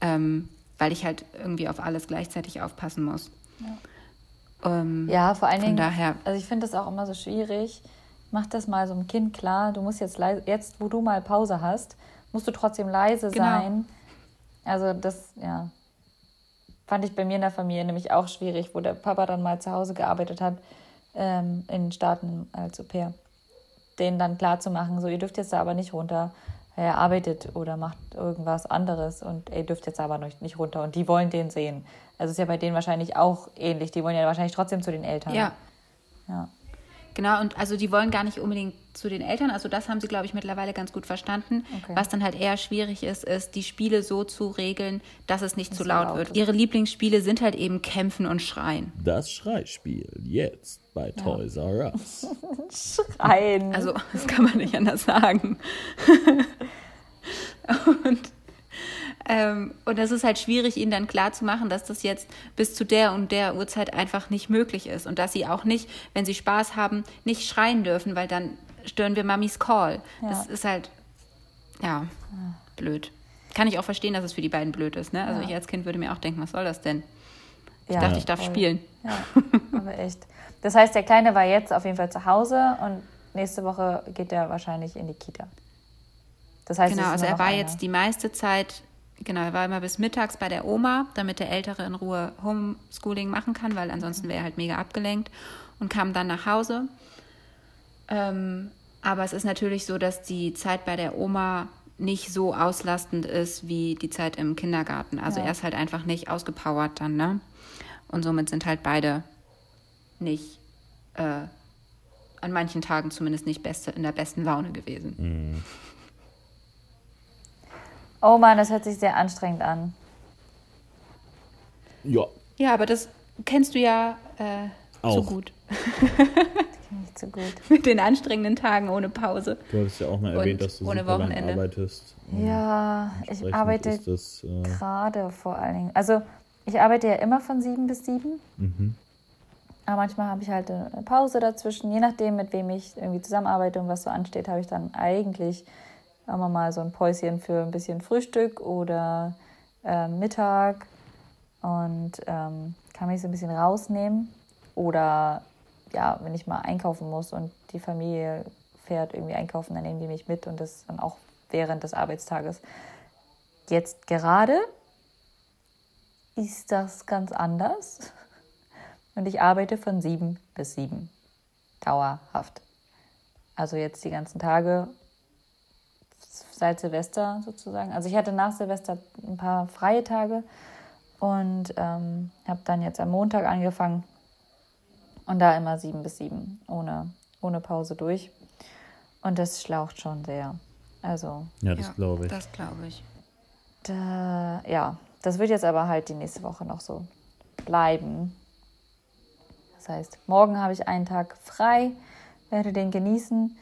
ähm, weil ich halt irgendwie auf alles gleichzeitig aufpassen muss. Ähm, Ja, vor allen Dingen. daher- Also ich finde das auch immer so schwierig. Mach das mal so einem Kind klar. Du musst jetzt leise, jetzt, wo du mal Pause hast, musst du trotzdem leise Genau. sein. Also das, ja, fand ich bei mir in der Familie nämlich auch schwierig, wo der Papa dann mal zu Hause gearbeitet hat, ähm, in den Staaten als Au pair. Den dann klar zu machen, so ihr dürft jetzt da aber nicht runter. Er arbeitet oder macht irgendwas anderes und ihr dürft jetzt aber nicht runter. Und die wollen den sehen. Also ist ja bei denen wahrscheinlich auch ähnlich. Die wollen ja wahrscheinlich trotzdem zu den Eltern. ja. Ja. Genau, und also die wollen gar nicht unbedingt zu den Eltern. Also das haben sie, glaube ich, mittlerweile ganz gut verstanden. Okay. Was dann halt eher schwierig ist, ist, die Spiele so zu regeln, dass es nicht zu so laut, laut wird. Ihre Lieblingsspiele sind halt eben Kämpfen und Schreien. Das Schreispiel jetzt bei Toys R Us. Schreien. Also das kann man nicht anders sagen. und, ähm, und das ist halt schwierig, ihnen dann klarzumachen, dass das jetzt bis zu der und der Uhrzeit einfach nicht möglich ist. Und dass sie auch nicht, wenn sie Spaß haben, nicht schreien dürfen, weil dann stören wir Mamis Call. Ja. Das ist halt, ja, blöd. Kann ich auch verstehen, dass es für die beiden blöd ist. Ne? Also Ja. ich als Kind würde mir auch denken, was soll das denn? Ich Ja, dachte, ich darf voll. spielen. Ja, aber echt. Das heißt, der Kleine war jetzt auf jeden Fall zu Hause und nächste Woche geht er wahrscheinlich in die Kita. Das heißt, Genau, es also er war einer. jetzt die meiste Zeit, genau, er war immer bis mittags bei der Oma, damit der Ältere in Ruhe Homeschooling machen kann, weil ansonsten wäre er halt mega abgelenkt und kam dann nach Hause. Ähm, aber es ist natürlich so, dass die Zeit bei der Oma nicht so auslastend ist wie die Zeit im Kindergarten. Also Ja. er ist halt einfach nicht ausgepowert dann, ne? Und somit sind halt beide nicht, äh, an manchen Tagen zumindest nicht beste, in der besten Laune gewesen. Oh Mann, das hört sich sehr anstrengend an. Ja, Ja, aber das kennst du ja äh, so Auch. gut. Nicht so gut. Mit den anstrengenden Tagen ohne Pause. du hattest ja auch mal Und erwähnt, dass du ohne super lang Wochenende. arbeitest. Ja, ich arbeite das, äh, gerade vor allen Dingen. Also ich arbeite ja immer von sieben bis sieben. mhm. Aber manchmal habe ich halt eine Pause dazwischen. Je nachdem, mit wem ich irgendwie zusammenarbeite und was so ansteht, habe ich dann eigentlich immer mal so ein Päuschen für ein bisschen Frühstück oder ähm, Mittag und ähm, kann mich so ein bisschen rausnehmen. Oder ja, wenn ich mal einkaufen muss und die Familie fährt irgendwie einkaufen, dann nehmen die mich mit und das dann auch während des Arbeitstages. Jetzt gerade ist das ganz anders. Und ich arbeite von sieben bis sieben. Dauerhaft. Also jetzt die ganzen Tage seit Silvester sozusagen. Also ich hatte nach Silvester ein paar freie Tage und ähm, habe dann jetzt am Montag angefangen und da immer sieben bis sieben ohne, ohne Pause durch. Und das schlaucht schon sehr. Also Ja, das glaube ich. Das glaube ich. da, ja, das wird jetzt aber halt die nächste Woche noch so bleiben. Das heißt, morgen habe ich einen Tag frei, werde den genießen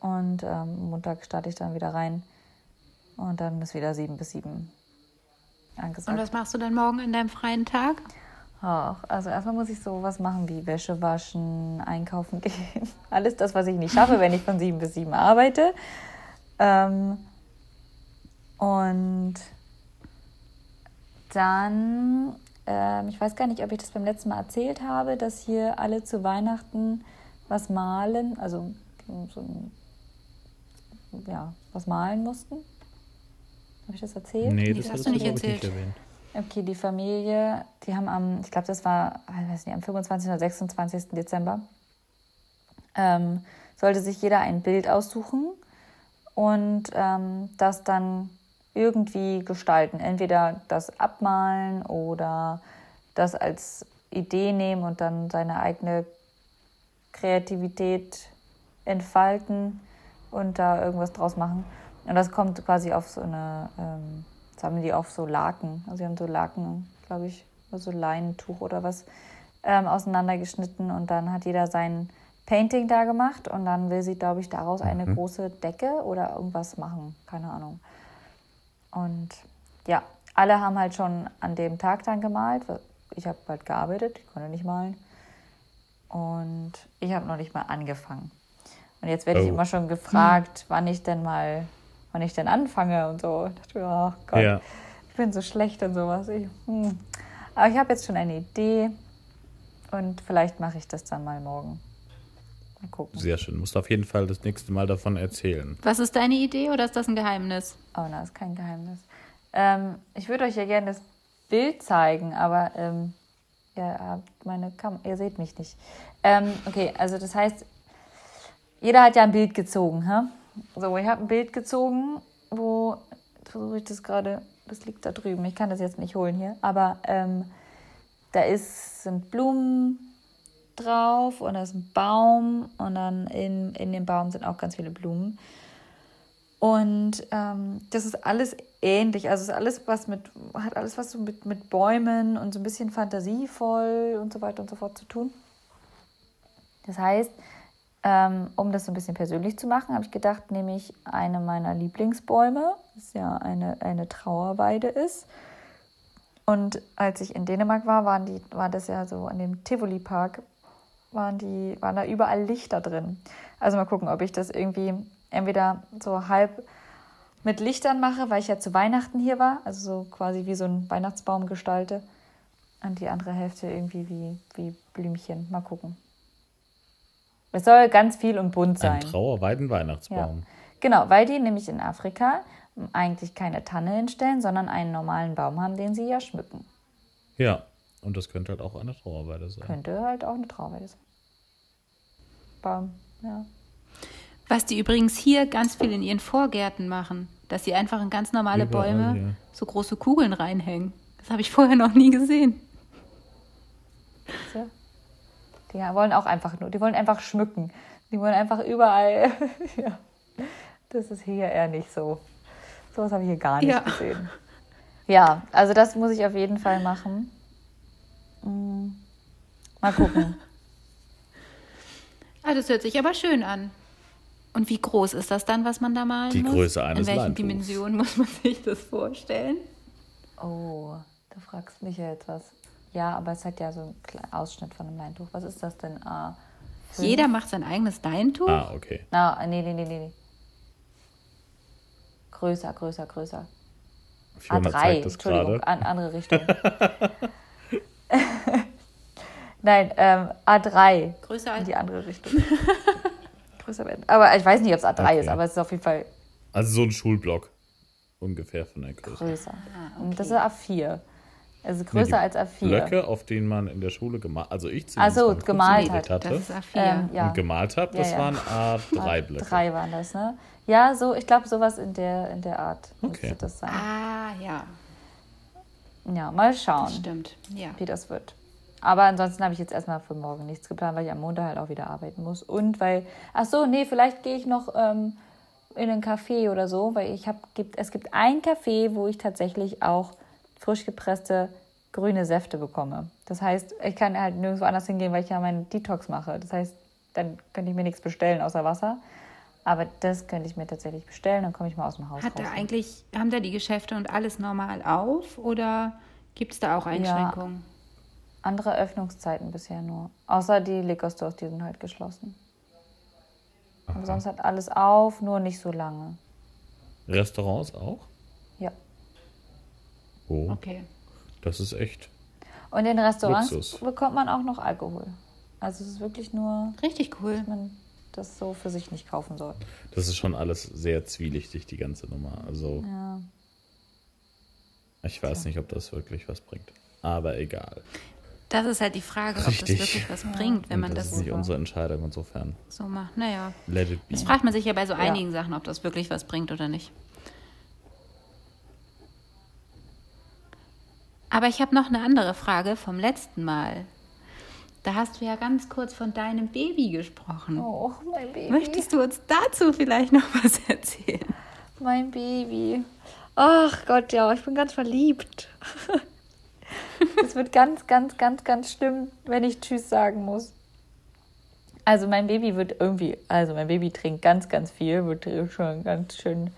und ähm, Montag starte ich dann wieder rein und dann ist wieder sieben bis sieben Und angesagt. was machst du dann morgen in deinem freien Tag? Ach, also erstmal muss ich so was machen wie Wäsche waschen, einkaufen gehen. Alles das, was ich nicht schaffe, wenn ich von sieben bis sieben arbeite. Ähm, und dann, ähm, ich weiß gar nicht, ob ich das beim letzten Mal erzählt habe, dass hier alle zu Weihnachten was malen, also so ein, ja, was malen mussten. Habe ich das erzählt? Nee, Nee, das das hast du nicht nicht erzählt. erwähnt. Okay, die Familie, die haben am, ich glaube, das war, ich weiß nicht, am 25. oder 26. Dezember, ähm, sollte sich jeder ein Bild aussuchen und ähm, das dann irgendwie gestalten. Entweder das abmalen oder das als Idee nehmen und dann seine eigene Kreativität entfalten und da irgendwas draus machen. Und das kommt quasi auf so eine, ähm, das haben die auf so Laken, also sie haben so Laken, glaube ich, so Leinentuch oder was, ähm, auseinandergeschnitten und dann hat jeder sein Painting da gemacht und dann will sie, glaube ich, daraus eine große Decke oder irgendwas machen. Keine Ahnung. Und ja, alle haben halt schon an dem Tag dann gemalt. Ich habe halt gearbeitet, ich konnte nicht malen. Und ich habe noch nicht mal angefangen. Und jetzt werde ich Oh. immer schon gefragt, wann ich denn mal, wann ich denn anfange und so. Ich dachte, mir, oh Gott, Ja. ich bin so schlecht und sowas. Ich, hm. Aber ich habe jetzt schon eine Idee und vielleicht mache ich das dann mal morgen. Mal gucken. Sehr schön. Musst auf jeden Fall das nächste Mal davon erzählen. Was ist deine Idee oder ist das ein Geheimnis? Oh, na, ist kein Geheimnis. Ähm, ich würde euch ja gerne das Bild zeigen, aber ähm, ihr habt meine Kam ihr seht mich nicht. Ähm, okay, also das heißt, jeder hat ja ein Bild gezogen, hä? So, ich habe ein Bild gezogen, wo versuche ich das gerade, das liegt da drüben. Ich kann das jetzt nicht holen hier, aber ähm, da ist, sind Blumen drauf und da ist ein Baum und dann in, in dem Baum sind auch ganz viele Blumen. Und ähm, das ist alles ähnlich. Also ist alles was mit, hat alles was so mit, mit Bäumen und so ein bisschen fantasievoll und so weiter und so fort zu tun. Das heißt, ähm, um das so ein bisschen persönlich zu machen, habe ich gedacht, nehme ich eine meiner Lieblingsbäume, das ja eine, eine Trauerweide ist. Und als ich in Dänemark war, waren die, war das ja so an dem Tivoli Park, waren waren da überall Lichter drin. Also mal gucken, ob ich das irgendwie entweder so halb mit Lichtern mache, weil ich ja zu Weihnachten hier war, also so quasi wie so ein Weihnachtsbaum gestalte. Und die andere Hälfte irgendwie wie, wie Blümchen. Mal gucken. Es soll ganz viel und bunt Ein sein. Trauerweiden-Weihnachtsbaum. Genau, weil die nämlich in Afrika eigentlich keine Tanne hinstellen, sondern einen normalen Baum haben, den sie ja schmücken. Ja. Und das könnte halt auch eine Trauerweide sein. Könnte halt auch eine Trauerweide sein. Baum, ja. Was die übrigens hier ganz viel in ihren Vorgärten machen, dass sie einfach in ganz normale Überall, Bäume ja. so große Kugeln reinhängen. Das habe ich vorher noch nie gesehen. So. Die wollen auch einfach nur, die wollen einfach schmücken. Die wollen einfach überall. ja. Das ist hier eher nicht so. Sowas habe ich hier gar nicht Ja. gesehen. Ja, also das muss ich auf jeden Fall machen. Mm. Mal gucken. Ah, das hört sich aber schön an. Und wie groß ist das dann, was man da malen Die muss? Größe eines In welchen. Dimensionen muss man sich das vorstellen? Oh, da fragst mich ja jetzt was. Ja, aber es hat ja so einen Ausschnitt von einem Leintuch. Was ist das denn? A, fünf? Jeder macht sein eigenes Leintuch. Ah, okay. Na, nee, nee, nee, nee. Größer, größer, größer. Fiona A3, zeigt das Entschuldigung, gerade. an andere Richtung. Nein, ähm, A3 Größer in als. die andere Richtung. größer werden. Aber ich weiß nicht, ob es A3 Okay. ist, aber es ist auf jeden Fall Also so ein Schulblock. Ungefähr von der Größe. größer. Ah, Und das ist A4. Also größer Nee, als A4. Blöcke, auf denen man in der Schule gemalt, also ich Ach so, zumindest mal gemalt hat. hatte Das ist A4. Ähm, ja. und gemalt habe, das Ja, ja. waren A3-Blöcke. Drei waren das, ne? Ja, so, ich glaube, sowas in der, in der Art Okay. müsste das sein. ah, ja, Ja, mal schauen, das stimmt. Ja. wie das wird. Aber ansonsten habe ich jetzt erstmal für morgen nichts geplant, weil ich am Montag halt auch wieder arbeiten muss. Und weil, ach so, nee, vielleicht gehe ich noch ähm, in einen Café oder so, weil ich habe, gibt, es gibt ein Café, wo ich tatsächlich auch frisch gepresste grüne Säfte bekomme. Das heißt, ich kann halt nirgendwo anders hingehen, weil ich ja meinen Detox mache. Das heißt, dann könnte ich mir nichts bestellen außer Wasser. Aber das könnte ich mir tatsächlich bestellen, dann komme ich mal aus dem Haus Hat da raus. eigentlich, haben da die Geschäfte und alles normal auf oder gibt es da auch Einschränkungen? Andere Öffnungszeiten bisher nur. Außer die Liquor Stores, die sind halt geschlossen. Aber sonst hat alles auf, nur nicht so lange. Restaurants auch? Ja. Oh, Okay. das ist echt. Und in Restaurants Luxus. bekommt man auch noch Alkohol. Also es ist wirklich nur, Richtig cool. dass man das so für sich nicht kaufen soll. Das ist schon alles sehr zwielichtig, die ganze Nummer. Also, Ja. ich weiß nicht, ob das wirklich was bringt. Aber egal. Das ist halt die Frage, ob Richtig. das wirklich was bringt, wenn Und man das das ist nicht unsere Entscheidung insofern. so macht. Naja, Let it be. das fragt man sich ja bei so einigen Sachen, ob das wirklich was bringt oder nicht. Aber ich habe noch eine andere Frage vom letzten Mal. Da hast du ja ganz kurz von deinem Baby gesprochen. Oh, mein Baby. Möchtest du uns dazu vielleicht noch was erzählen? Mein Baby. Ach Gott, ja, ich bin ganz verliebt. Es wird ganz, ganz, ganz, ganz schlimm, wenn ich Tschüss sagen muss. Also mein Baby wird irgendwie, also mein Baby trinkt ganz, ganz viel, wird schon ganz schön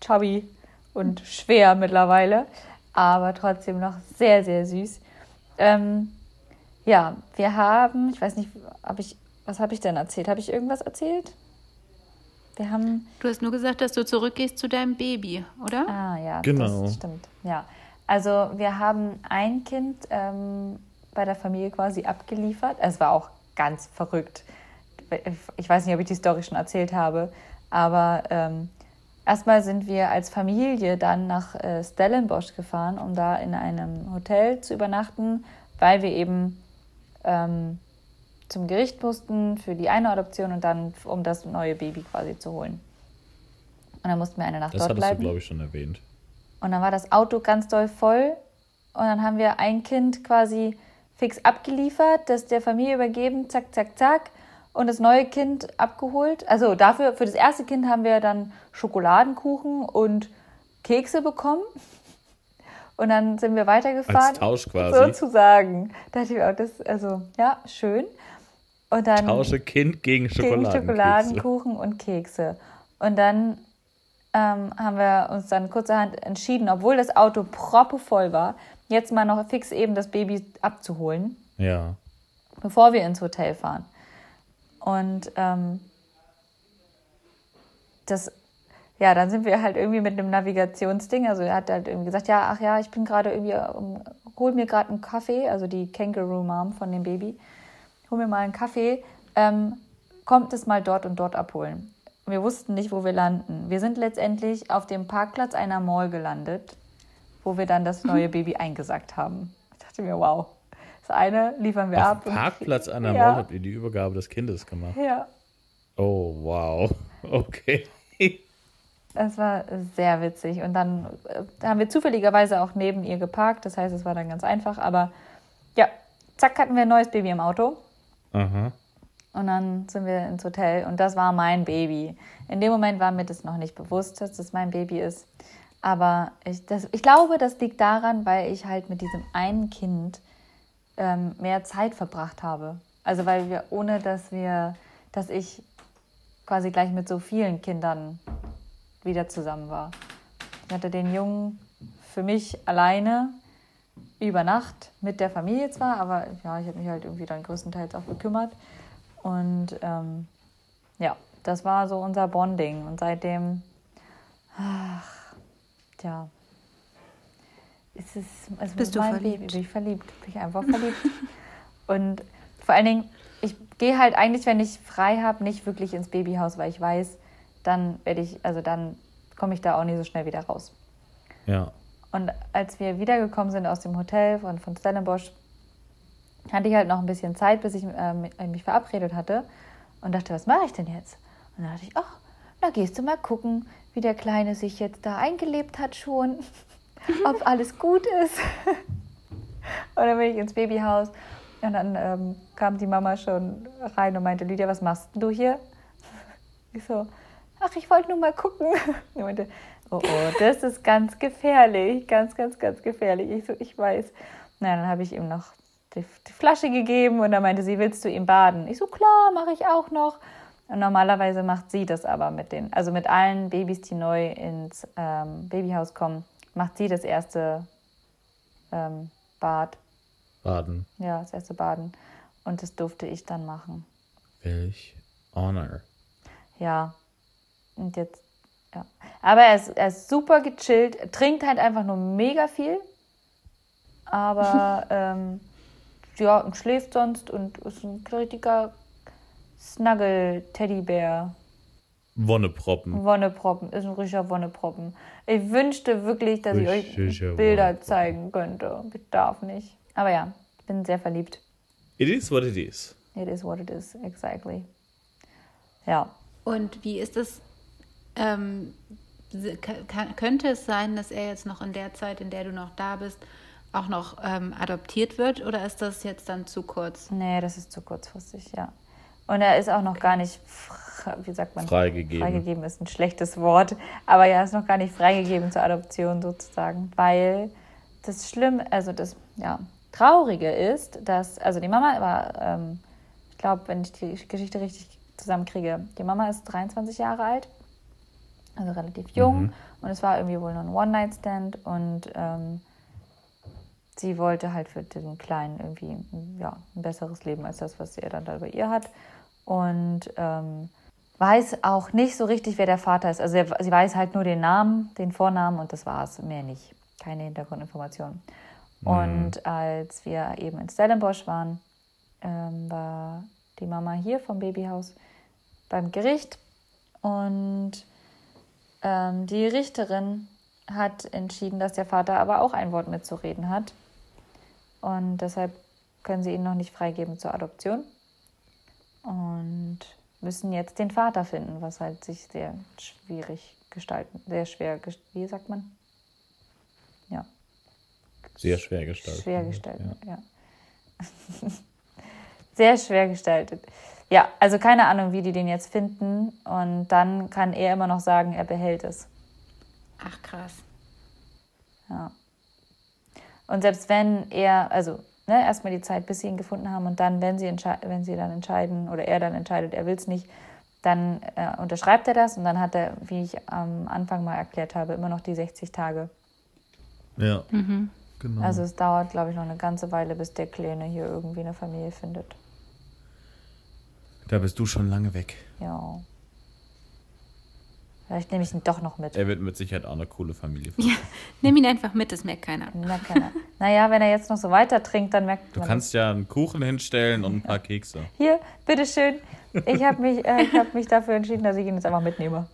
chubby und schwer mittlerweile, aber trotzdem noch sehr, sehr süß. Ähm, ja, wir haben, ich weiß nicht, habe ich, was habe ich denn erzählt? Habe ich irgendwas erzählt? Wir haben. Du hast nur gesagt, dass du zurückgehst zu deinem Baby, oder? Ah ja, Genau. das stimmt. Ja, also wir haben ein Kind ähm, bei der Familie quasi abgeliefert. Es war auch ganz verrückt. Ich weiß nicht, ob ich die Story schon erzählt habe, aber ähm, erstmal sind wir als Familie dann nach äh, Stellenbosch gefahren, um da in einem Hotel zu übernachten, weil wir eben ähm, zum Gericht mussten für die eine Adoption und dann um das neue Baby quasi zu holen. Und dann mussten wir eine Nacht Das dort hattest bleiben. du, glaube ich, schon erwähnt. Und dann war das Auto ganz doll voll. Und dann haben wir ein Kind quasi fix abgeliefert, das der Familie übergeben, zack, zack, zack. Und das neue Kind abgeholt. Also dafür, für das erste Kind haben wir dann Schokoladenkuchen und Kekse bekommen. Und dann sind wir weitergefahren. Als Tausch quasi. Sozusagen. Da dachte ich auch, das, also, ja, schön. Und dann Tausche Kind gegen gegen Schokoladenkekse. Schokoladenkuchen und Kekse. Und dann ähm, haben wir uns dann kurzerhand entschieden, obwohl das Auto proppevoll war, jetzt mal noch fix eben das Baby abzuholen, Ja. bevor wir ins Hotel fahren. Und ähm, das, ja, dann sind wir halt irgendwie mit einem Navigationsding. Also er hat halt irgendwie gesagt, ja, ach ja, ich bin gerade irgendwie, um, hol mir gerade einen Kaffee, also die Kangaroo Mom von dem Baby, hol mir mal einen Kaffee, ähm, kommt es mal dort und dort abholen. Wir wussten nicht, wo wir landen. Wir sind letztendlich auf dem Parkplatz einer Mall gelandet, wo wir dann das neue Baby eingesackt haben. Ich dachte mir, wow. Das eine liefern wir Auf ab. dem Parkplatz an der Ja. Mall habt ihr die Übergabe des Kindes gemacht. Ja, Oh, wow. Okay. Das war sehr witzig. Und dann äh, haben wir zufälligerweise auch neben ihr geparkt. Das heißt, es war dann ganz einfach. Aber ja, zack, hatten wir ein neues Baby im Auto. Aha. Und dann sind wir ins Hotel und das war mein Baby. In dem Moment war mir das noch nicht bewusst, dass das mein Baby ist. Aber ich, das, ich glaube, das liegt daran, weil ich halt mit diesem einen Kind ähm, mehr Zeit verbracht habe. Also weil wir, ohne dass wir, dass ich quasi gleich mit so vielen Kindern wieder zusammen war. Ich hatte den Jungen für mich alleine über Nacht mit der Familie zwar, aber ja, ich habe mich halt irgendwie dann größtenteils auch gekümmert. Und ähm, ja, das war so unser Bonding. Und seitdem, ach, ist es also Bist du verliebt? Baby, bin ich verliebt, bin ich einfach verliebt. Und vor allen Dingen, ich gehe halt eigentlich, wenn ich frei habe, nicht wirklich ins Babyhaus, weil ich weiß, dann werde ich, also dann komme ich da auch nie so schnell wieder raus. Ja. Und als wir wiedergekommen sind aus dem Hotel von, von Stellenbosch, hatte ich halt noch ein bisschen Zeit, bis ich äh, mi- mich verabredet hatte und dachte, was mache ich denn jetzt? Und dann dachte ich, ach, na gehst du mal gucken, wie der Kleine sich jetzt da eingelebt hat schon, ob alles gut ist. und dann bin ich ins Babyhaus und dann ähm, kam die Mama schon rein und meinte, Lydia, was machst du hier? Ich so, ach, ich wollte nur mal gucken. Die meinte, oh, oh, das ist ganz gefährlich, ganz, ganz, ganz gefährlich. Ich so, ich weiß. Na, dann habe ich ihm noch die, die Flasche gegeben und dann meinte sie, willst du ihm baden? Ich so, klar, mache ich auch noch. Und normalerweise macht sie das aber mit den, also mit allen Babys, die neu ins ähm, Babyhaus kommen, macht sie das erste ähm, Bad, Baden. ja, das erste Baden. Und das durfte ich dann machen. Welch Honor. Ja. Und jetzt, ja. Aber er ist, er ist super gechillt, trinkt halt einfach nur mega viel. Aber ähm, ja, und schläft sonst und ist ein richtiger Snuggle-Teddybär. Wonneproppen. Wonneproppen, ist ein richtiger Wonneproppen. Ich wünschte wirklich, dass ich euch Bilder zeigen könnte. Ich darf nicht. Aber ja, ich bin sehr verliebt. It is what it is. It is what it is, exactly. Ja. Und wie ist es? Ähm, kann, könnte es sein, dass er jetzt noch in der Zeit, in der du noch da bist, auch noch ähm, adoptiert wird? Oder ist das jetzt dann zu kurz? Nee, das ist zu kurzfristig, ja. Und er ist auch noch gar nicht, wie sagt man? Freigegeben. Freigegeben ist ein schlechtes Wort, aber er ist noch gar nicht freigegeben zur Adoption sozusagen, weil das Schlimme, also das, ja, Traurige ist, dass, also die Mama war, ähm, ich glaube, wenn ich die Geschichte richtig zusammenkriege, die Mama ist 23 Jahre alt, also relativ jung. Mhm. Und es war irgendwie wohl nur ein One-Night-Stand und ähm, sie wollte halt für den Kleinen irgendwie ja, ein besseres Leben als das, was er dann da bei ihr hat. Und ähm, weiß auch nicht so richtig, wer der Vater ist. Also er, sie weiß halt nur den Namen, den Vornamen und das war's, mehr nicht. Keine Hintergrundinformationen. Und als wir eben in Stellenbosch waren, ähm, war die Mama hier vom Babyhaus beim Gericht und ähm, die Richterin hat entschieden, dass der Vater aber auch ein Wort mitzureden hat. Und deshalb können sie ihn noch nicht freigeben zur Adoption. Und müssen jetzt den Vater finden, was halt sich sehr schwierig gestalten, sehr schwer, wie sagt man? Ja, Sehr schwer gestaltet. schwer gestaltet, ja. sehr schwer gestaltet. Ja, also keine Ahnung, wie die den jetzt finden. Und dann kann er immer noch sagen, er behält es. Ach, krass. Ja. Und selbst wenn er, also ne, erstmal die Zeit, bis sie ihn gefunden haben und dann, wenn sie, wenn sie dann entscheiden oder er dann entscheidet, er will es nicht, dann äh, unterschreibt er das und dann hat er, wie ich am Anfang mal erklärt habe, immer noch die 60 Tage. Ja. Genau. Also es dauert, glaube ich, noch eine ganze Weile, bis der Kleine hier irgendwie eine Familie findet. da bist du schon lange weg. Ja. Vielleicht nehme ich ihn doch noch mit. Er wird mit Sicherheit auch eine coole Familie finden. Ja, nimm ihn einfach mit, das merkt keiner. Na, keiner. naja, wenn er jetzt noch so weiter trinkt, dann merkt Du man kannst ja einen Kuchen hinstellen und ein paar Kekse. Hier, bitteschön. Ich habe mich, äh, ich hab mich dafür entschieden, dass ich ihn jetzt einfach mitnehme.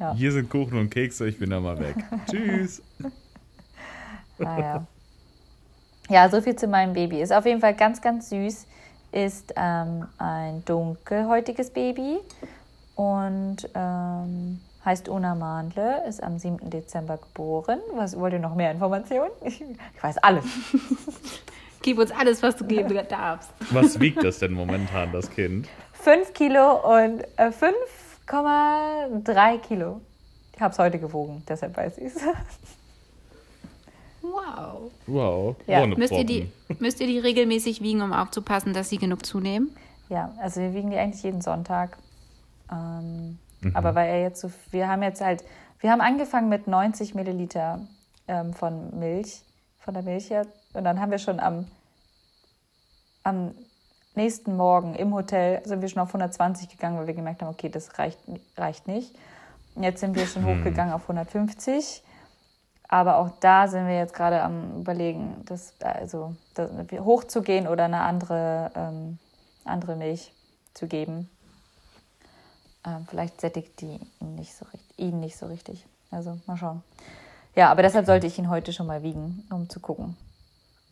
Ja. Hier sind Kuchen und Kekse, ich bin da mal weg. Tschüss. Naja. Ja, so viel zu meinem Baby. Ist auf jeden Fall ganz, ganz süß. Ist ähm, ein dunkelhäutiges Baby und ähm, heißt Una Mandle, ist am 7. Dezember geboren. Was wollt ihr noch mehr Informationen? Ich, ich weiß alles. Gib uns alles, was du geben darfst. Was wiegt das denn momentan, das Kind? 5 Kilo und äh, 5,3 Kilo. Ich habe es heute gewogen, deshalb weiß ich es. Wow. Wow. Ja. Ohne Müsst ihr, die, müsst ihr die regelmäßig wiegen, um aufzupassen, dass sie genug zunehmen? Ja, also wir wiegen die eigentlich jeden Sonntag. Ähm, Aber weil er jetzt so, wir haben jetzt halt, wir haben angefangen mit 90 Milliliter ähm, von Milch, von der Milch her. Und dann haben wir schon am, am nächsten Morgen im Hotel sind wir schon auf 120 gegangen, weil wir gemerkt haben, okay, das reicht, reicht nicht. Jetzt sind wir schon hochgegangen auf 150. Aber auch da sind wir jetzt gerade am überlegen, das, also, das, hochzugehen oder eine andere, ähm, andere Milch zu geben. Ähm, vielleicht sättigt die ihn nicht, so richtig, ihn nicht so richtig. Also mal schauen. Ja, aber deshalb sollte ich ihn heute schon mal wiegen, um zu gucken.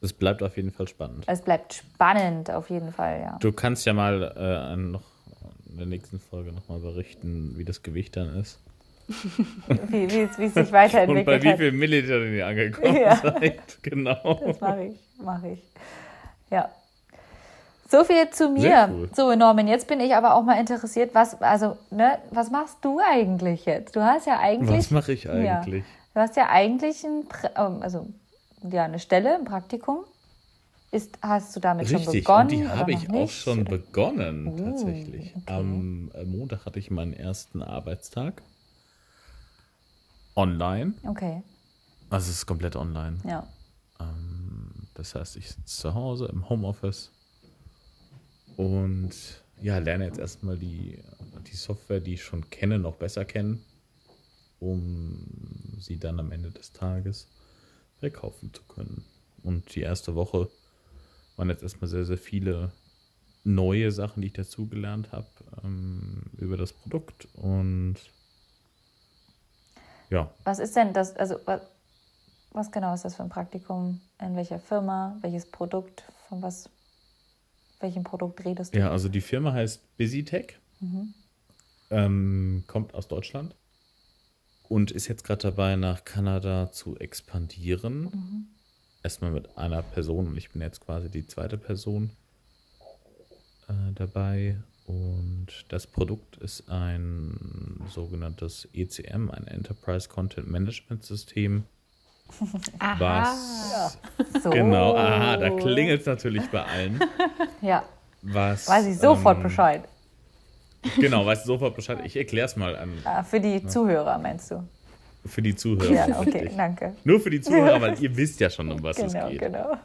Es bleibt auf jeden Fall spannend. Es bleibt spannend auf jeden Fall, ja. Du kannst ja mal äh, noch in der nächsten Folge nochmal berichten, wie das Gewicht dann ist. Wie, wie, es- wie es sich Und weiterentwickelt bei wie viel Milliliter ihr angekommen Ja. seid. Genau. Das mache ich, mache ich. Ja. So viel zu mir. Cool. So, Norman, jetzt bin ich aber auch mal interessiert, was, also, ne, was machst du eigentlich jetzt? Du hast ja eigentlich. Was mache ich eigentlich? Ja, du hast ja eigentlich ein, ähm, also, ja, eine Stelle, ein Praktikum. Ist, hast du damit schon Richtig, begonnen? und die habe ich auch nicht? schon Oder- begonnen, Uh, tatsächlich. okay. Am äh, Montag hatte ich meinen ersten Arbeitstag. Online. Okay, Also es ist komplett online. ja. Das heißt, ich sitze zu Hause im Homeoffice und ja, lerne jetzt erstmal die, die Software, die ich schon kenne, noch besser kennen, um sie dann am Ende des Tages verkaufen zu können. Und die erste Woche waren jetzt erstmal sehr, sehr viele neue Sachen, die ich dazugelernt habe ähm, über das Produkt und ja, Was ist denn das, also, was, was genau ist das für ein Praktikum? In welcher Firma? Welches Produkt? Von was? Welchem Produkt redest du? Ja, also die Firma heißt BusyTech, ähm, kommt aus Deutschland und ist jetzt gerade dabei, nach Kanada zu expandieren. Erstmal mit einer Person und ich bin jetzt quasi die zweite Person äh, dabei. Und das Produkt ist ein sogenanntes ECM, ein Enterprise Content Management System, was So. genau, aha, da klingelt es natürlich bei allen. Ja, was. Weiß ich sofort ähm, Bescheid. Genau, weißt du sofort Bescheid. Ich erkläre es mal an, Ah, für die Zuhörer meinst du? für die Zuhörer. Ja, okay, Richtig. danke. Nur für die Zuhörer, weil ihr wisst ja schon, um was Genau, es geht. genau.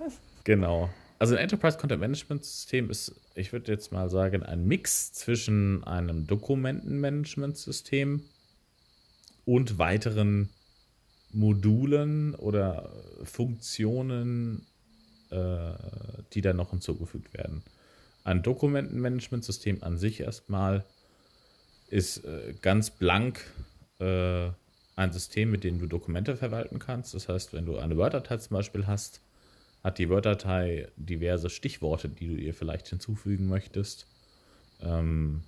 Genau. Also ein Enterprise Content Management System ist, ich würde jetzt mal sagen, ein Mix zwischen einem Dokumentenmanagement-System und weiteren Modulen oder Funktionen, äh, die dann noch hinzugefügt werden. Ein Dokumentenmanagement-System an sich erstmal ist äh, ganz blank äh, ein System, mit dem du Dokumente verwalten kannst. Das heißt, wenn du eine Word-Datei zum Beispiel hast, hat die Word-Datei diverse Stichworte, die du ihr vielleicht hinzufügen möchtest. Ähm,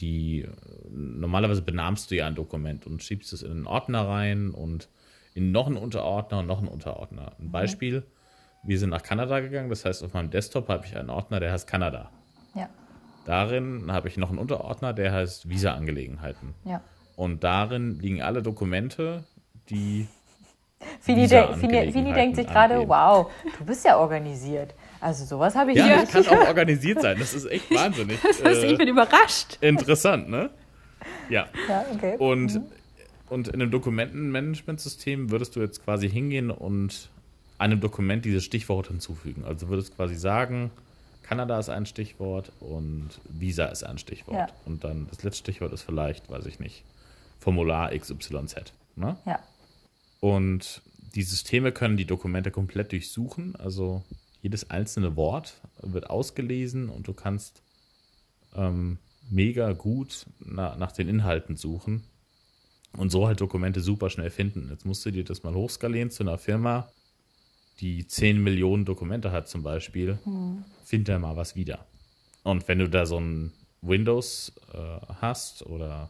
die normalerweise benahmst du ja ein Dokument und schiebst es in einen Ordner rein und in noch einen Unterordner und noch einen Unterordner. Ein Beispiel: Wir sind nach Kanada gegangen, das heißt, auf meinem Desktop habe ich einen Ordner, der heißt Kanada. Ja, Darin habe ich noch einen Unterordner, der heißt Visa-Angelegenheiten. ja. Und darin liegen alle Dokumente, die Fini, de Fini, Fini denkt sich gerade, wow, du bist ja organisiert. Also sowas habe ich Ja, hier. ich kann auch organisiert sein. Das ist echt wahnsinnig. Das, ich äh, bin überrascht. interessant, ne? Ja. Ja, okay. Und, und in einem Dokumentenmanagementsystem würdest du jetzt quasi hingehen und einem Dokument dieses Stichwort hinzufügen. Also würdest quasi sagen, Kanada ist ein Stichwort und Visa ist ein Stichwort. Ja. Und dann das letzte Stichwort ist vielleicht, weiß ich nicht, Formular XYZ. Ne? Ja, Und die Systeme können die Dokumente komplett durchsuchen. Also jedes einzelne Wort wird ausgelesen und du kannst ähm, mega gut na, nach den Inhalten suchen und so halt Dokumente super schnell finden. Jetzt musst du dir das mal hochskalieren zu einer Firma, die 10 Millionen Dokumente hat zum Beispiel. Find da mal was wieder. Und wenn du da so ein Windows äh, hast oder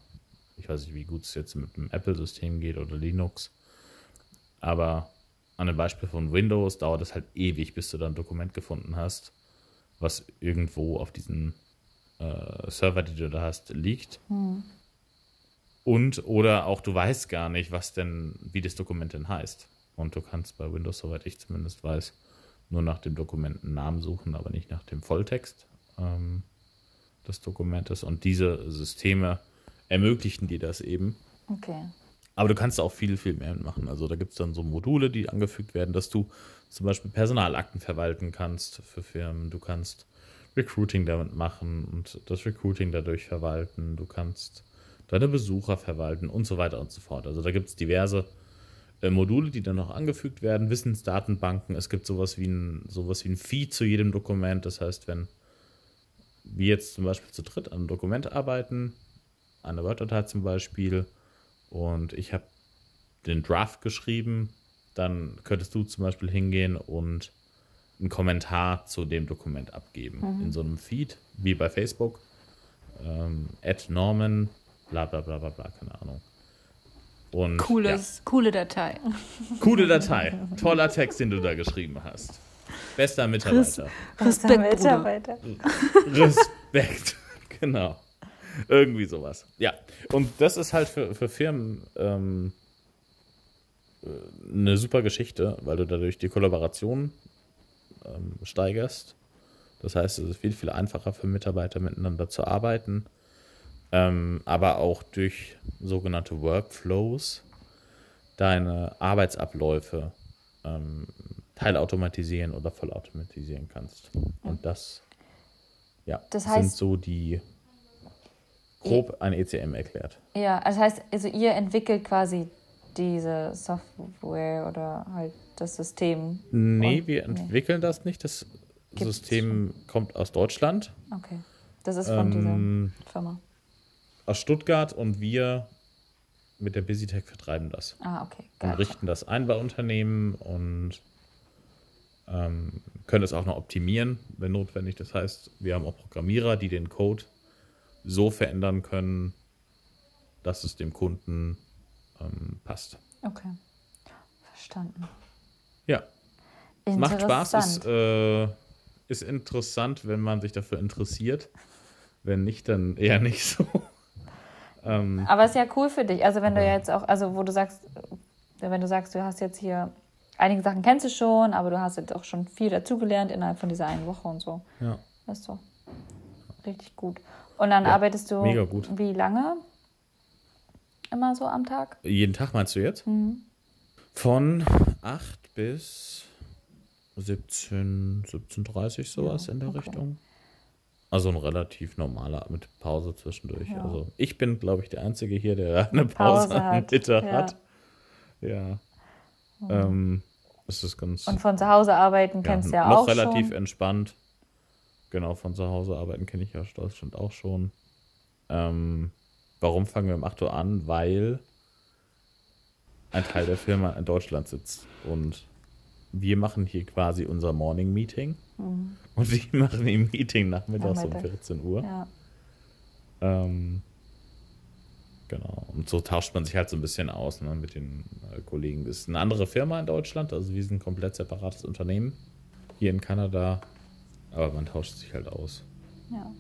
ich weiß nicht, wie gut es jetzt mit dem Apple-System geht oder Linux, aber an dem Beispiel von Windows dauert es halt ewig, bis du dann ein Dokument gefunden hast, was irgendwo auf diesen äh, Server, die du da hast, liegt. Und oder auch du weißt gar nicht, was denn, wie das Dokument denn heißt. Und du kannst bei Windows, soweit ich zumindest weiß, nur nach dem Dokumentennamen suchen, aber nicht nach dem Volltext ähm, des Dokumentes. Und diese Systeme ermöglichen dir das eben. okay. Aber du kannst auch viel, viel mehr machen. Also da gibt es dann so Module, die angefügt werden, dass du zum Beispiel Personalakten verwalten kannst für Firmen. Du kannst Recruiting damit machen und das Recruiting dadurch verwalten. Du kannst deine Besucher verwalten und so weiter und so fort. Also da gibt es diverse äh, Module, die dann noch angefügt werden. Wissensdatenbanken. Es gibt sowas wie ein, sowas wie ein Feed zu jedem Dokument. Das heißt, wenn wir jetzt zum Beispiel zu dritt an einem Dokument arbeiten, eine Word-Datei zum Beispiel, und ich habe den Draft geschrieben, dann könntest du zum Beispiel hingehen und einen Kommentar zu dem Dokument abgeben. In so einem Feed, wie bei Facebook. Ähm, at Norman, bla bla bla bla bla, keine Ahnung. Und Cooles, coole Datei. ja, coole Datei. Toller Text, den du da geschrieben hast. Bester Mitarbeiter. Bester Bruder. Mitarbeiter. Respekt. genau. Irgendwie sowas. Ja. Und das ist halt für, für Firmen ähm, äh, eine super Geschichte, weil du dadurch die Kollaboration ähm, steigerst. Das heißt, es ist viel, viel einfacher für Mitarbeiter miteinander zu arbeiten. Ähm, aber auch durch sogenannte Workflows deine Arbeitsabläufe ähm, teilautomatisieren oder vollautomatisieren kannst. Und das, ja, Das sind heißt- so die grob ein ECM erklärt. Ja, also heißt, also ihr entwickelt quasi diese Software oder halt das System. Nee, Und- wir entwickeln das nicht. Das Gibt's System kommt aus Deutschland, Okay. Das ist von Ähm, dieser Firma. aus Stuttgart und wir mit der BusyTech vertreiben das. Ah, okay. und Geil. richten das ein bei Unternehmen und ähm, können es auch noch optimieren, wenn notwendig. Das heißt, wir haben auch Programmierer, die den Code so verändern können, dass es dem Kunden ähm, passt. Okay. Verstanden. Ja, macht Spaß, ist, Interessant. äh, ist interessant, wenn man sich dafür interessiert. Wenn nicht, dann eher nicht so. ähm, Aber ist ja cool für dich. Also wenn du jetzt auch, also wo du sagst, wenn du sagst, du hast jetzt hier einige Sachen kennst du schon, aber du hast jetzt auch schon viel dazugelernt innerhalb von dieser einen Woche und so. ja. Das ist doch richtig gut. Und dann Ja, arbeitest du mega gut. wie lange? Immer so am Tag? Jeden Tag meinst du jetzt? Mhm. Von 8 bis 17, 17.30 sowas Ja, in der okay. Richtung. Also ein relativ normaler mit Pause zwischendurch. Ja. Also ich bin, glaube ich, der Einzige hier, der eine Pause, Pause am hat, Mittag ja. hat. Ja. Ähm, das ist ganz Und von zu Hause arbeiten ja, kennst du ja noch auch relativ schon. entspannt. Genau, von zu Hause arbeiten kenne ich ja aus Deutschland auch schon. Ähm, warum fangen wir um 8 Uhr an? Weil ein Teil der Firma in Deutschland sitzt und wir machen hier quasi unser Morning Meeting und die machen ihr Meeting nachmittags um Nachmittag. 14 Uhr. Ja. Ähm, genau. Und so tauscht man sich halt so ein bisschen aus ne, mit den äh, Kollegen. Das ist eine andere Firma in Deutschland, also wir sind ein komplett separates Unternehmen. Hier in Kanada. Aber man tauscht sich halt aus. ja.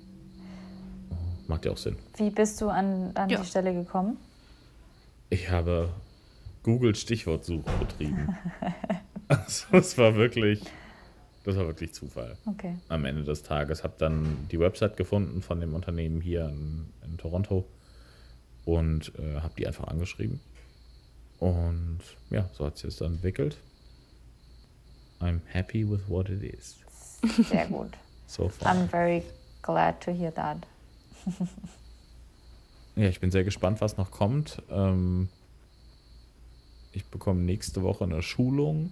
Macht ja auch Sinn. Wie bist du an, an Ja. die Stelle gekommen? Ich habe Google Stichwortsuche betrieben. also es war wirklich, das war wirklich Zufall. Okay. am Ende des Tages. Habe dann die Website gefunden von dem Unternehmen hier in, in Toronto und äh, habe die einfach angeschrieben. Und ja, so hat sich das dann entwickelt. I'm happy with what it is. Sehr gut. So far. I'm very glad to hear that. Ja, ich bin sehr gespannt, was noch kommt. Ähm, ich bekomme nächste Woche eine Schulung,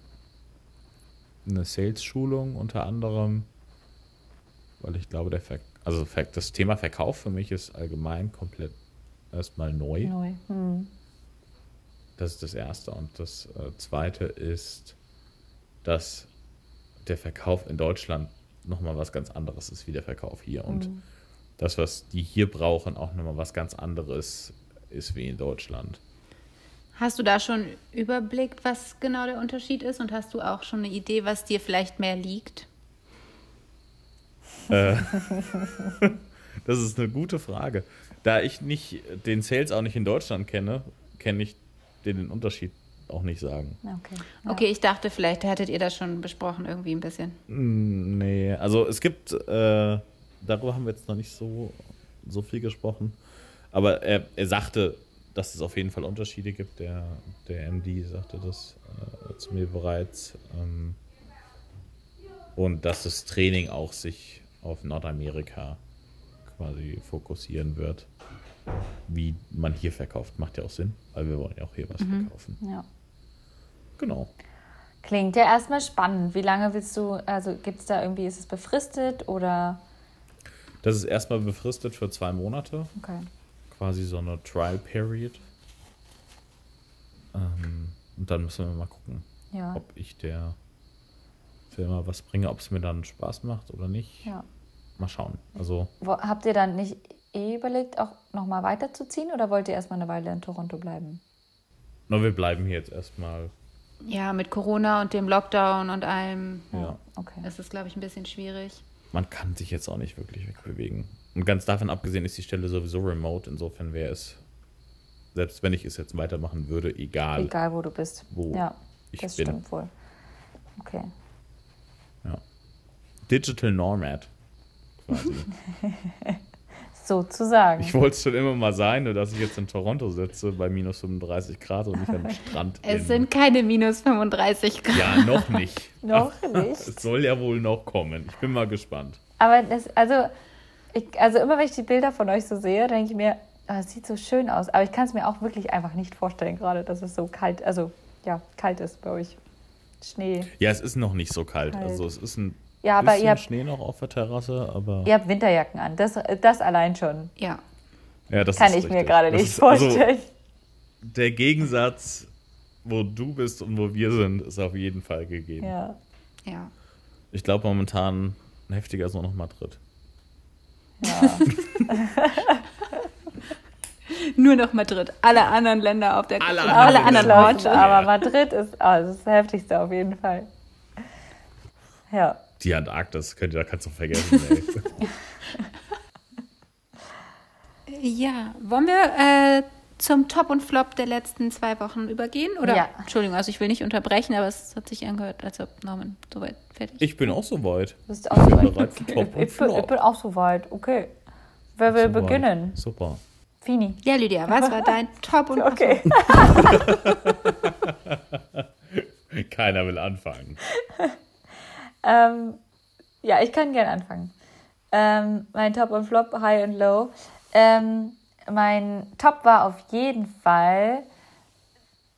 eine Sales-Schulung unter anderem, weil ich glaube, der Ver also das Thema Verkauf für mich ist allgemein komplett erstmal neu. Neu. Hm. Das ist das Erste. Und das äh, Zweite ist, dass der Verkauf in Deutschland nochmal was ganz anderes ist wie der Verkauf hier. Und das, was die hier brauchen, auch nochmal was ganz anderes ist wie in Deutschland. Hast du da schon Überblick, was genau der Unterschied ist? Und hast du auch schon eine Idee, was dir vielleicht mehr liegt? Das ist eine gute Frage. Da ich nicht den Sales auch nicht in Deutschland kenne, kenne ich den Unterschied auch nicht sagen. Okay. Ja. Okay, ich dachte, vielleicht hättet ihr das schon besprochen, irgendwie ein bisschen. Mm, Nee, also es gibt, äh, darüber haben wir jetzt noch nicht so, so viel gesprochen, aber er, er sagte, dass es auf jeden Fall Unterschiede gibt. Der, der MD sagte das äh, zu mir bereits. Ähm, und dass das Training auch sich auf Nordamerika quasi fokussieren wird. Wie man hier verkauft, macht ja auch Sinn, weil wir wollen ja auch hier was verkaufen. Ja. Genau. Klingt ja erstmal spannend. Wie lange willst du, also gibt es da irgendwie, ist es befristet oder? Das ist erstmal befristet für zwei Monate. Okay. quasi so eine Trial Period. Ähm, und dann müssen wir mal gucken, Ja. ob ich der Firma was bringe, ob es mir dann Spaß macht oder nicht. ja. Mal schauen. Also, habt ihr dann nicht eh überlegt, auch nochmal weiterzuziehen oder wollt ihr erstmal eine Weile in Toronto bleiben? na, wir bleiben hier jetzt erstmal. Ja, mit Corona und dem Lockdown und allem Ja. Okay. ist es, glaube ich, ein bisschen schwierig. Man kann sich jetzt auch nicht wirklich wegbewegen. Und ganz davon abgesehen ist die Stelle sowieso remote. Insofern wäre es, selbst wenn ich es jetzt weitermachen würde, egal. Egal, wo du bist. wo ja, ich das bin. stimmt wohl. Okay. Ja. Digital Nomad. Quasi. Sozusagen. Ich wollte es schon immer mal sein, nur dass ich jetzt in Toronto sitze bei minus 35 Grad und nicht am Strand Es in- sind keine minus 35 Grad. Ja, noch nicht. Noch Es nicht. soll ja wohl noch kommen. Ich bin mal gespannt. Aber das, also, ich, also immer wenn ich die Bilder von euch so sehe, denke ich mir, ah, es sieht so schön aus. Aber ich kann es mir auch wirklich einfach nicht vorstellen, gerade, dass es so kalt, also ja, kalt ist bei euch. Schnee. Ja, es ist noch nicht so kalt. Kalt. Also es ist ein Ja, aber bisschen ihr habt, Schnee noch auf der Terrasse, aber ihr habt Winterjacken an. Das, das allein schon. Ja. ja, das Kann ist ich mir richtig. gerade Das nicht ist- also vorstellen. der Gegensatz, wo du bist und wo wir sind, ist auf jeden Fall gegeben. ja. Ja. Ich glaube momentan heftiger ist nur noch Madrid. ja. Nur noch Madrid. Alle anderen Länder auf der Alle alle, anderen anderen Länder. Orte. Aber Madrid ist, ah, das, ist das Heftigste auf jeden Fall. Ja. Die Antarktis, könnt ihr, da kannst du vergessen. Ey. Ja, wollen wir äh, zum Top und Flop der letzten zwei Wochen übergehen? Oder? Ja. Entschuldigung, also ich will nicht unterbrechen, aber es hat sich angehört, als ob Norman soweit fertig Ich bin auch soweit. Du bist auch so weit. bereit für Top und ich, bin, ich bin auch soweit. Okay. Wer will Soweit. beginnen? Super. Fini. Ja, Lydia, was war dein Top und Okay. Keiner will anfangen. Ähm, ja, ich kann gern anfangen. Ähm, mein Top und Flop, High und Low. Ähm, mein Top war auf jeden Fall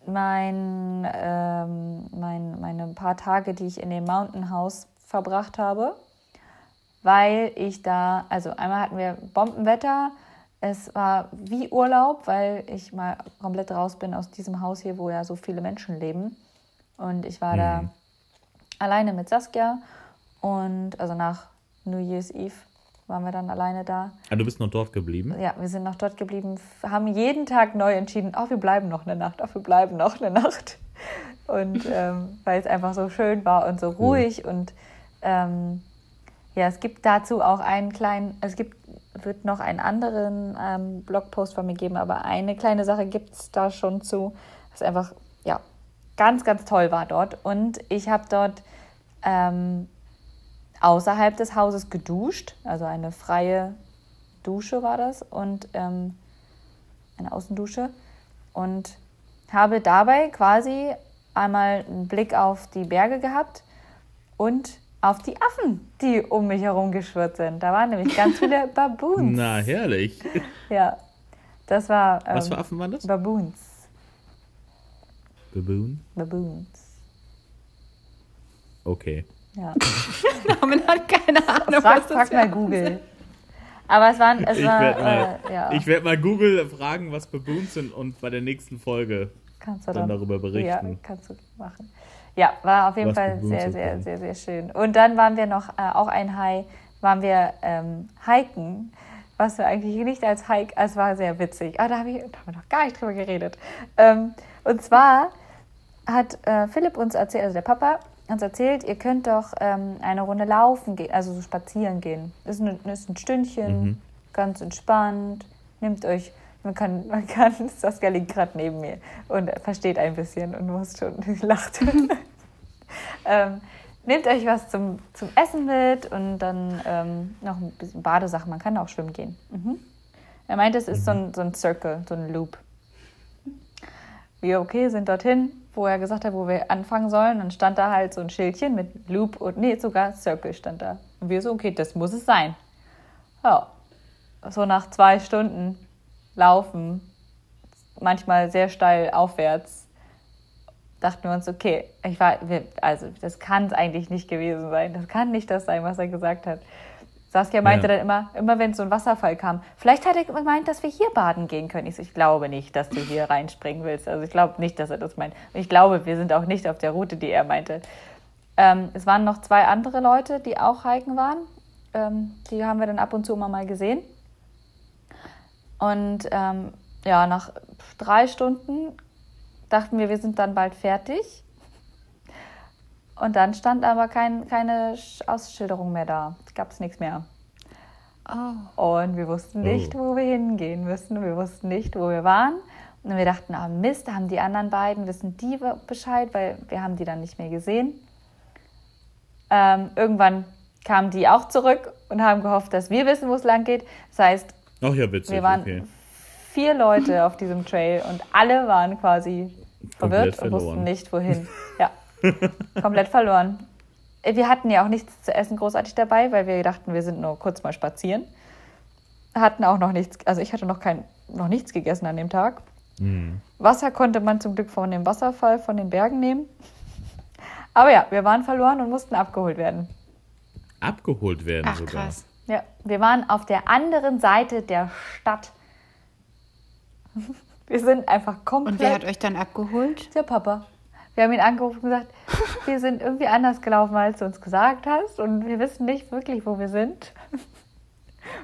mein, ähm, mein, meine paar Tage, die ich in dem Mountain House verbracht habe, weil ich da, also einmal hatten wir Bombenwetter, es war wie Urlaub, weil ich mal komplett raus bin aus diesem Haus hier, wo ja so viele Menschen leben. Und ich war da alleine mit Saskia und also nach New Year's Eve waren wir dann alleine da. Ah, du bist noch dort geblieben? Ja, wir sind noch dort geblieben, haben jeden Tag neu entschieden, oh, wir bleiben noch eine Nacht, oh, wir bleiben noch eine Nacht. Und ähm, weil es einfach so schön war und so ruhig und ähm, ja, es gibt dazu auch einen kleinen, es gibt, wird noch einen anderen ähm, Blogpost von mir geben, aber eine kleine Sache gibt es da schon zu, was einfach, ja, ganz, ganz toll war dort. Und ich habe dort ähm, außerhalb des Hauses geduscht, also eine freie Dusche war das und ähm, eine Außendusche und habe dabei quasi einmal einen Blick auf die Berge gehabt und auf die Affen, die um mich herum geschwirrt sind. Da waren nämlich ganz viele Baboons. Na, herrlich. Ja, das war ähm, Was für Affen waren das? Baboons. Baboon? Baboons. Okay. Ja. Norman hat keine Ahnung, Frag, was das frag mal Google. Aber es waren, es Ich war, werde mal, äh, ja, ich werd mal Google fragen, was Baboons sind und bei der nächsten Folge kannst du dann darüber Ja, berichten. kannst du machen. Ja, war auf jeden Was Fall Baboons sehr, sehr, sehr, sehr schön. Und dann waren wir noch, äh, auch ein High, waren wir ähm, hiken, was wir eigentlich nicht als Hike, es war sehr witzig. Ah, da, hab ich, da haben wir noch gar nicht drüber geredet. Ähm, und zwar hat äh, Philipp uns erzählt, also der Papa, uns erzählt, ihr könnt doch ähm, eine Runde laufen gehen, also so spazieren gehen. Ist ein, ist ein Stündchen, Mhm. ganz entspannt. Nehmt euch, man kann, man kann, Saskia liegt gerade neben mir und versteht ein bisschen und muss schon, lacht. ähm, nehmt euch was zum, zum Essen mit und dann ähm, noch ein bisschen Badesachen. Man kann auch schwimmen gehen. Mhm. Er meinte, es ist so ein, so ein Circle, so ein Loop. Wir, okay, sind dorthin, wo er gesagt hat, wo wir anfangen sollen. Dann stand da halt so ein Schildchen mit Loop und, nee, sogar Circle stand da. Und wir so, okay, das muss es sein. Ja, so nach zwei Stunden Laufen, manchmal sehr steil aufwärts, dachten wir uns, okay, ich war, also das kann es eigentlich nicht gewesen sein. Das kann nicht das sein, was er gesagt hat. Saskia meinte Ja. dann immer, immer wenn so ein Wasserfall kam, vielleicht hat er gemeint, dass wir hier baden gehen können. Ich so, ich glaube nicht, dass du hier reinspringen willst. Also ich glaube nicht, dass er das meint. Ich glaube, wir sind auch nicht auf der Route, die er meinte. Ähm, es waren noch zwei andere Leute, die auch hiken waren. Ähm, die haben wir dann ab und zu immer mal gesehen. Und ähm, ja, nach drei Stunden dachten wir, wir sind dann bald fertig. Und dann stand aber kein, keine Sch- Ausschilderung mehr da. Es gab nichts mehr. Oh. Und wir wussten nicht, Oh. wo wir hingehen müssen. Wir wussten nicht, wo wir waren. Und wir dachten, ah Mist, da haben die anderen beiden, wissen die Bescheid, weil wir haben die dann nicht mehr gesehen. Ähm, irgendwann kamen die auch zurück und haben gehofft, dass wir wissen, wo es lang geht. Das heißt, Ach ja, witzig. wir waren okay. vier Leute auf diesem Trail und alle waren quasi verwirrt Komplett und wussten verloren. nicht, wohin. Ja, komplett verloren. Äh, Wir hatten ja auch nichts zu essen großartig dabei, weil wir dachten, wir sind nur kurz mal spazieren. Hatten auch noch nichts, also ich hatte noch, kein, noch nichts gegessen an dem Tag. Hm. Wasser konnte man zum Glück von dem Wasserfall von den Bergen nehmen. Aber ja, wir waren verloren und mussten abgeholt werden. Abgeholt werden Ach, sogar. krass. Ja, wir waren auf der anderen Seite der Stadt. Wir sind einfach komplett. Und wer hat euch dann abgeholt? Der Papa. Wir haben ihn angerufen und gesagt, wir sind irgendwie anders gelaufen, als du uns gesagt hast. Und wir wissen nicht wirklich, wo wir sind.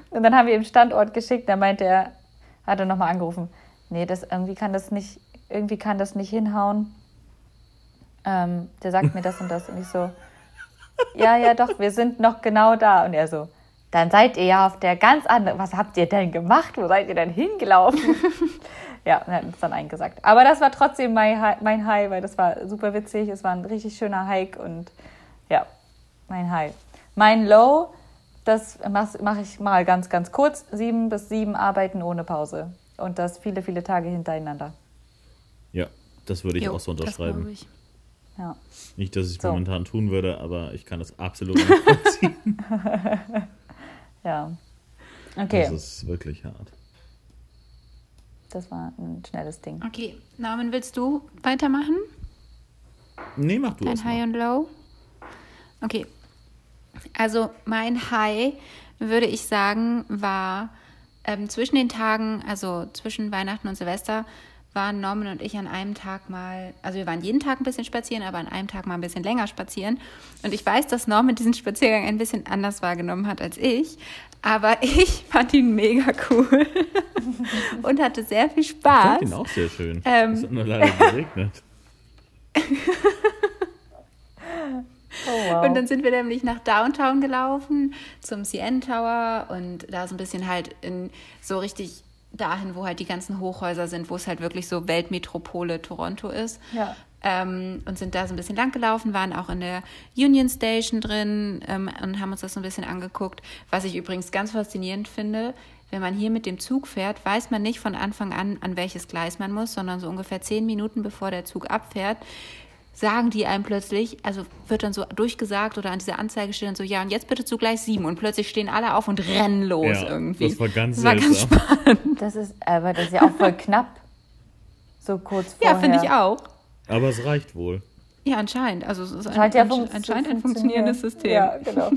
Und dann haben wir ihm Standort geschickt. Da meinte er, hat er nochmal angerufen, nee, das irgendwie kann das nicht, irgendwie kann das nicht hinhauen. Ähm, der sagt mir das und das. Und ich so, ja, ja, doch, wir sind noch genau da. Und er so, dann seid ihr ja auf der ganz anderen. Was habt ihr denn gemacht? Wo seid ihr denn hingelaufen? Ja, wir hatten es dann eingesagt. Aber das war trotzdem mein High, mein High, weil das war super witzig. Es war ein richtig schöner Hike und ja, mein High. Mein Low, das mache mach ich mal ganz, ganz kurz. Sieben bis sieben arbeiten ohne Pause. Und das viele, viele Tage hintereinander. Ja, das würde ich Jo, auch so das unterschreiben. glaub ich. Ja. Nicht, dass ich es So. momentan tun würde, aber ich kann das absolut nachvollziehen. Ja. Okay, Das ist wirklich hart. Das war ein schnelles Ding. Okay, Norman, willst du weitermachen? Nee, mach du Dein das High mal. und Low? Okay. Also mein High, würde ich sagen, war ähm, zwischen den Tagen, also zwischen Weihnachten und Silvester, waren Norman und ich an einem Tag mal, also wir waren jeden Tag ein bisschen spazieren, aber an einem Tag mal ein bisschen länger spazieren. Und ich weiß, dass Norman diesen Spaziergang ein bisschen anders wahrgenommen hat als ich, aber ich fand ihn mega cool und hatte sehr viel Ich Spaß. fand ihn auch sehr schön. Ähm. es hat nur leider geregnet. Oh, wow. Und dann sind wir nämlich nach Downtown gelaufen, zum CN Tower und da so ein bisschen halt in so richtig dahin, wo halt die ganzen Hochhäuser sind, wo es halt wirklich so Weltmetropole Toronto ist. Ja. Ähm, und sind da so ein bisschen lang gelaufen, waren auch in der Union Station drin ähm, und haben uns das so ein bisschen angeguckt. Was ich übrigens ganz faszinierend finde, wenn man hier mit dem Zug fährt, weiß man nicht von Anfang an, an welches Gleis man muss, sondern so ungefähr zehn Minuten bevor der Zug abfährt, sagen die einem plötzlich, also wird dann so durchgesagt oder an dieser Anzeige steht dann so, ja, und jetzt bitte zu Gleis 7 und plötzlich stehen alle auf und rennen los Ja, irgendwie. das war ganz Das war ganz seltsam. spannend. Das ist, aber das ist ja auch voll knapp. So kurz vorher. Ja, finde ich auch. Aber es reicht wohl. Ja, anscheinend. Also es ist ein, Scheint ja ein, funkt- anscheinend ein funktionierendes System. Ja, genau.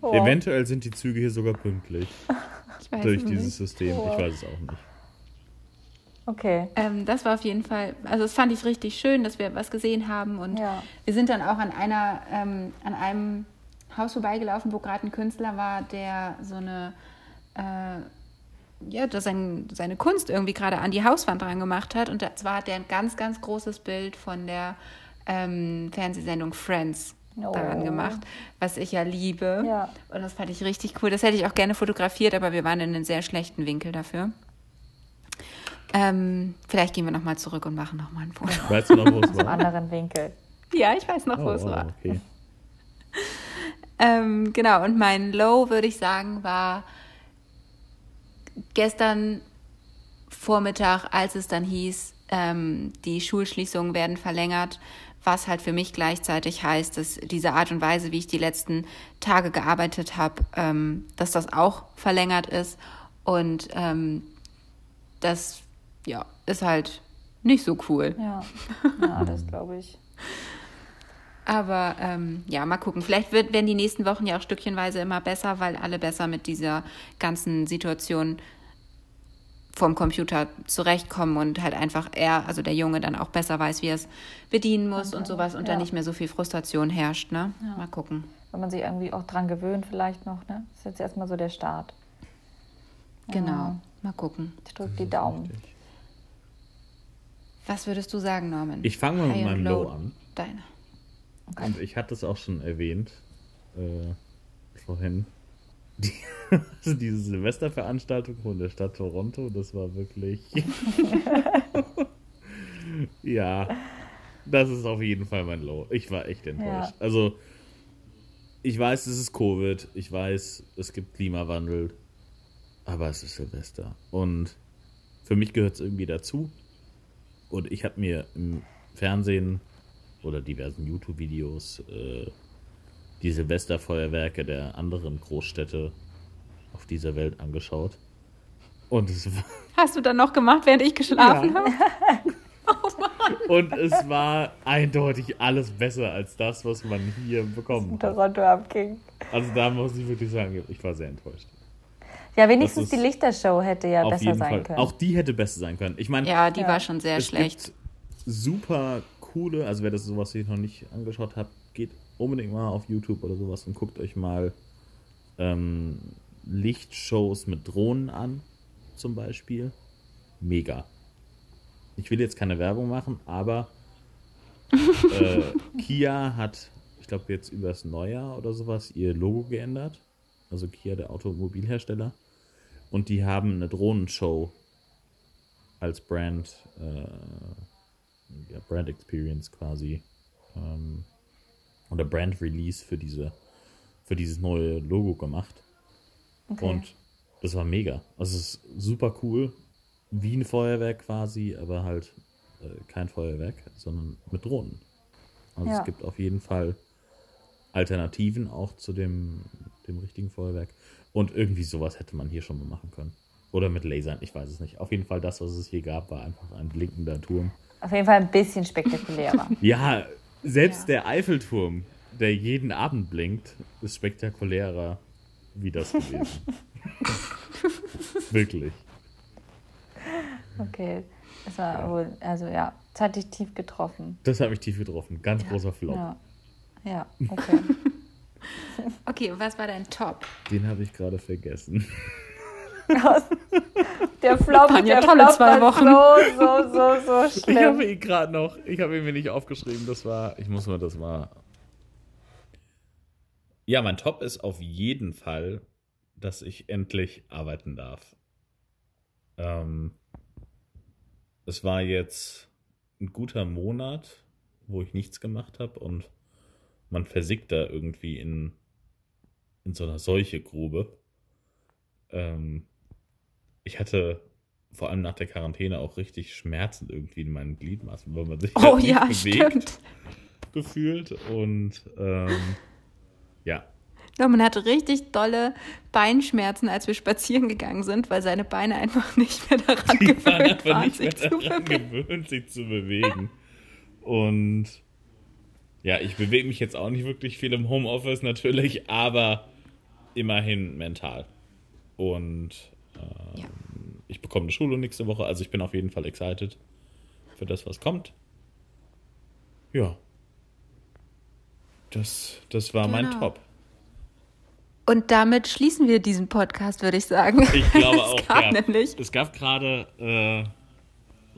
Wow. Eventuell sind die Züge hier sogar pünktlich Ich weiß durch es dieses nicht. System. Ich weiß es auch nicht. Okay. Ähm, das war auf jeden Fall, also das fand ich richtig schön, dass wir was gesehen haben und Ja. wir sind dann auch an einer, ähm, an einem Haus vorbeigelaufen, wo gerade ein Künstler war, der so eine, äh, ja, der sein, seine Kunst irgendwie gerade an die Hauswand dran gemacht hat und zwar hat er ein ganz, ganz großes Bild von der ähm, Fernsehsendung Friends Oh. daran gemacht, was ich ja liebe. Ja. Und das fand ich richtig cool. Das hätte ich auch gerne fotografiert, aber wir waren in einem sehr schlechten Winkel dafür. Ähm, vielleicht gehen wir nochmal zurück und machen nochmal ein Foto. Weißt du noch, wo es war? anderen Winkel. Ja, ich weiß noch, wo Oh, es oh, war. okay. Ähm, genau, und mein Low, würde ich sagen, war gestern Vormittag, als es dann hieß, ähm, die Schulschließungen werden verlängert, was halt für mich gleichzeitig heißt, dass diese Art und Weise, wie ich die letzten Tage gearbeitet habe, ähm, dass das auch verlängert ist. Und ähm, das ja, ist halt nicht so cool. Ja, ja das glaube ich. Aber ähm, ja, mal gucken. Vielleicht wird, werden die nächsten Wochen ja auch stückchenweise immer besser, weil alle besser mit dieser ganzen Situation vom Computer zurechtkommen und halt einfach er, also der Junge, dann auch besser weiß, wie er es bedienen muss und sowas und ja. dann nicht mehr so viel Frustration herrscht. Ne? Mal gucken. Wenn man sich irgendwie auch dran gewöhnt, vielleicht noch, ne? Das ist jetzt erstmal so der Start. Genau. Mal gucken. Ich drücke die Daumen. Was würdest du sagen, Norman? Ich fange mal mit High und meinem Low an. Deine. Und ich hatte es auch schon erwähnt äh, vorhin. Die, also diese Silvesterveranstaltung von der Stadt Toronto, das war wirklich. ja, das ist auf jeden Fall mein Low. Ich war echt enttäuscht. Ja. Also, ich weiß, es ist Covid, ich weiß, es gibt Klimawandel, aber es ist Silvester. Und für mich gehört es irgendwie dazu. Und ich habe mir im Fernsehen oder diversen YouTube-Videos äh, die Silvesterfeuerwerke der anderen Großstädte auf dieser Welt angeschaut. Und es war, Hast du dann noch gemacht, während ich geschlafen Ja. habe? und es war eindeutig alles besser als das, was man hier bekommen hat. Toronto abging. Also da muss ich wirklich sagen, ich war sehr enttäuscht. Ja, wenigstens Das die Lichtershow hätte ja besser sein Fall. können. Auch die hätte besser sein können. Ich meine, Ja, die Ja. war schon sehr es schlecht. gibt super coole, also wer das sowas hier noch nicht angeschaut hat, geht unbedingt mal auf YouTube oder sowas und guckt euch mal ähm, Lichtshows mit Drohnen an, zum Beispiel. Mega. Ich will jetzt keine Werbung machen, aber äh, Kia hat, ich glaube jetzt übers Neujahr oder sowas, ihr Logo geändert. Also Kia, der Automobilhersteller. Und die haben eine Drohnenshow als Brand, äh, ja, Brand Experience quasi ähm, oder Brand Release für diese für dieses neue Logo gemacht. Okay. Und das war mega. Also es ist super cool. Wie ein Feuerwerk quasi, aber halt äh, kein Feuerwerk, sondern mit Drohnen. Also Ja. es gibt auf jeden Fall Alternativen auch zu dem, dem richtigen Feuerwerk. Und irgendwie sowas hätte man hier schon mal machen können. Oder mit Lasern, ich weiß es nicht. Auf jeden Fall das, was es hier gab, war einfach ein blinkender Turm. Auf jeden Fall ein bisschen spektakulärer. Ja, selbst Ja. der Eiffelturm, der jeden Abend blinkt, ist spektakulärer wie das gewesen. Wirklich. Okay. Das war wohl, also ja, das hat dich tief getroffen. Das hat mich tief getroffen. Ganz großer Flop. Ja. Ja, okay. Okay, was war dein Top? Den habe ich gerade vergessen. Der Flop, Waren ja der tolle Flop zwei Wochen. so, so, so, so Ich habe schlimm. ihn gerade noch, ich habe ihn mir nicht aufgeschrieben. Das war, ich muss mal das mal. Ja, mein Top ist auf jeden Fall, dass ich endlich arbeiten darf. Ähm, es war jetzt ein guter Monat, wo ich nichts gemacht habe und man versickt da irgendwie in, in so einer Seuchegrube. Ähm, ich hatte vor allem nach der Quarantäne auch richtig Schmerzen irgendwie in meinen Gliedmaßen, weil man sich Oh halt ja, bewegt stimmt. gefühlt und ähm, ja, Ja, man hatte richtig dolle Beinschmerzen, als wir spazieren gegangen sind, weil seine Beine einfach nicht mehr daran die waren gewöhnt einfach waren, nicht mehr sich zu daran bewegen. gewöhnt, sich zu bewegen. Und ja, ich bewege mich jetzt auch nicht wirklich viel im Homeoffice natürlich, aber immerhin mental. Und ähm, Ja. ich bekomme eine Schule nächste Woche, also ich bin auf jeden Fall excited für das, was kommt. Ja. Das, das war mein Genau. Top. Und damit schließen wir diesen Podcast, würde ich sagen. Ich glaube Es auch, gab ja. nämlich Es gab gerade äh,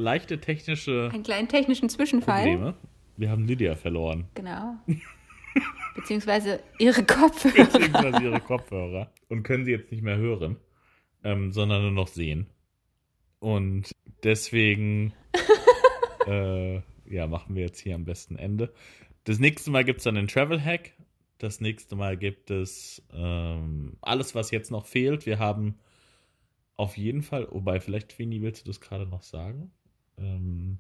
leichte technische einen kleinen technischen Zwischenfall. Probleme. Wir haben Lydia verloren. Genau. Beziehungsweise ihre Kopfhörer. Beziehungsweise ihre Kopfhörer. Und können sie jetzt nicht mehr hören, ähm, sondern nur noch sehen. Und deswegen äh, ja, machen wir jetzt hier am besten Ende. Das nächste Mal gibt es dann den Travel Hack. Das nächste Mal gibt es ähm, alles, was jetzt noch fehlt. Wir haben auf jeden Fall, wobei vielleicht, Fini, willst du das gerade noch sagen? Ähm,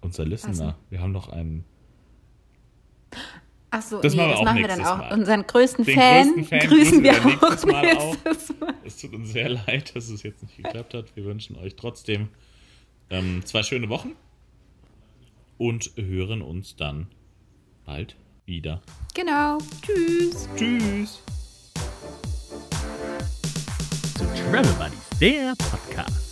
unser Listener. Wir haben noch einen Ach so, Das nee, machen wir das auch machen wir dann auch. Mal. Unseren größten Den Fan, größten Fan grüßen grüßen wir wir auch nächstes Mal Mal. Es tut uns sehr leid, dass es jetzt nicht geklappt hat. Wir wünschen euch trotzdem ähm, zwei schöne Wochen und hören uns dann bald wieder. Genau. Tschüss. Tschüss! zu Travel Buddies, der Podcast.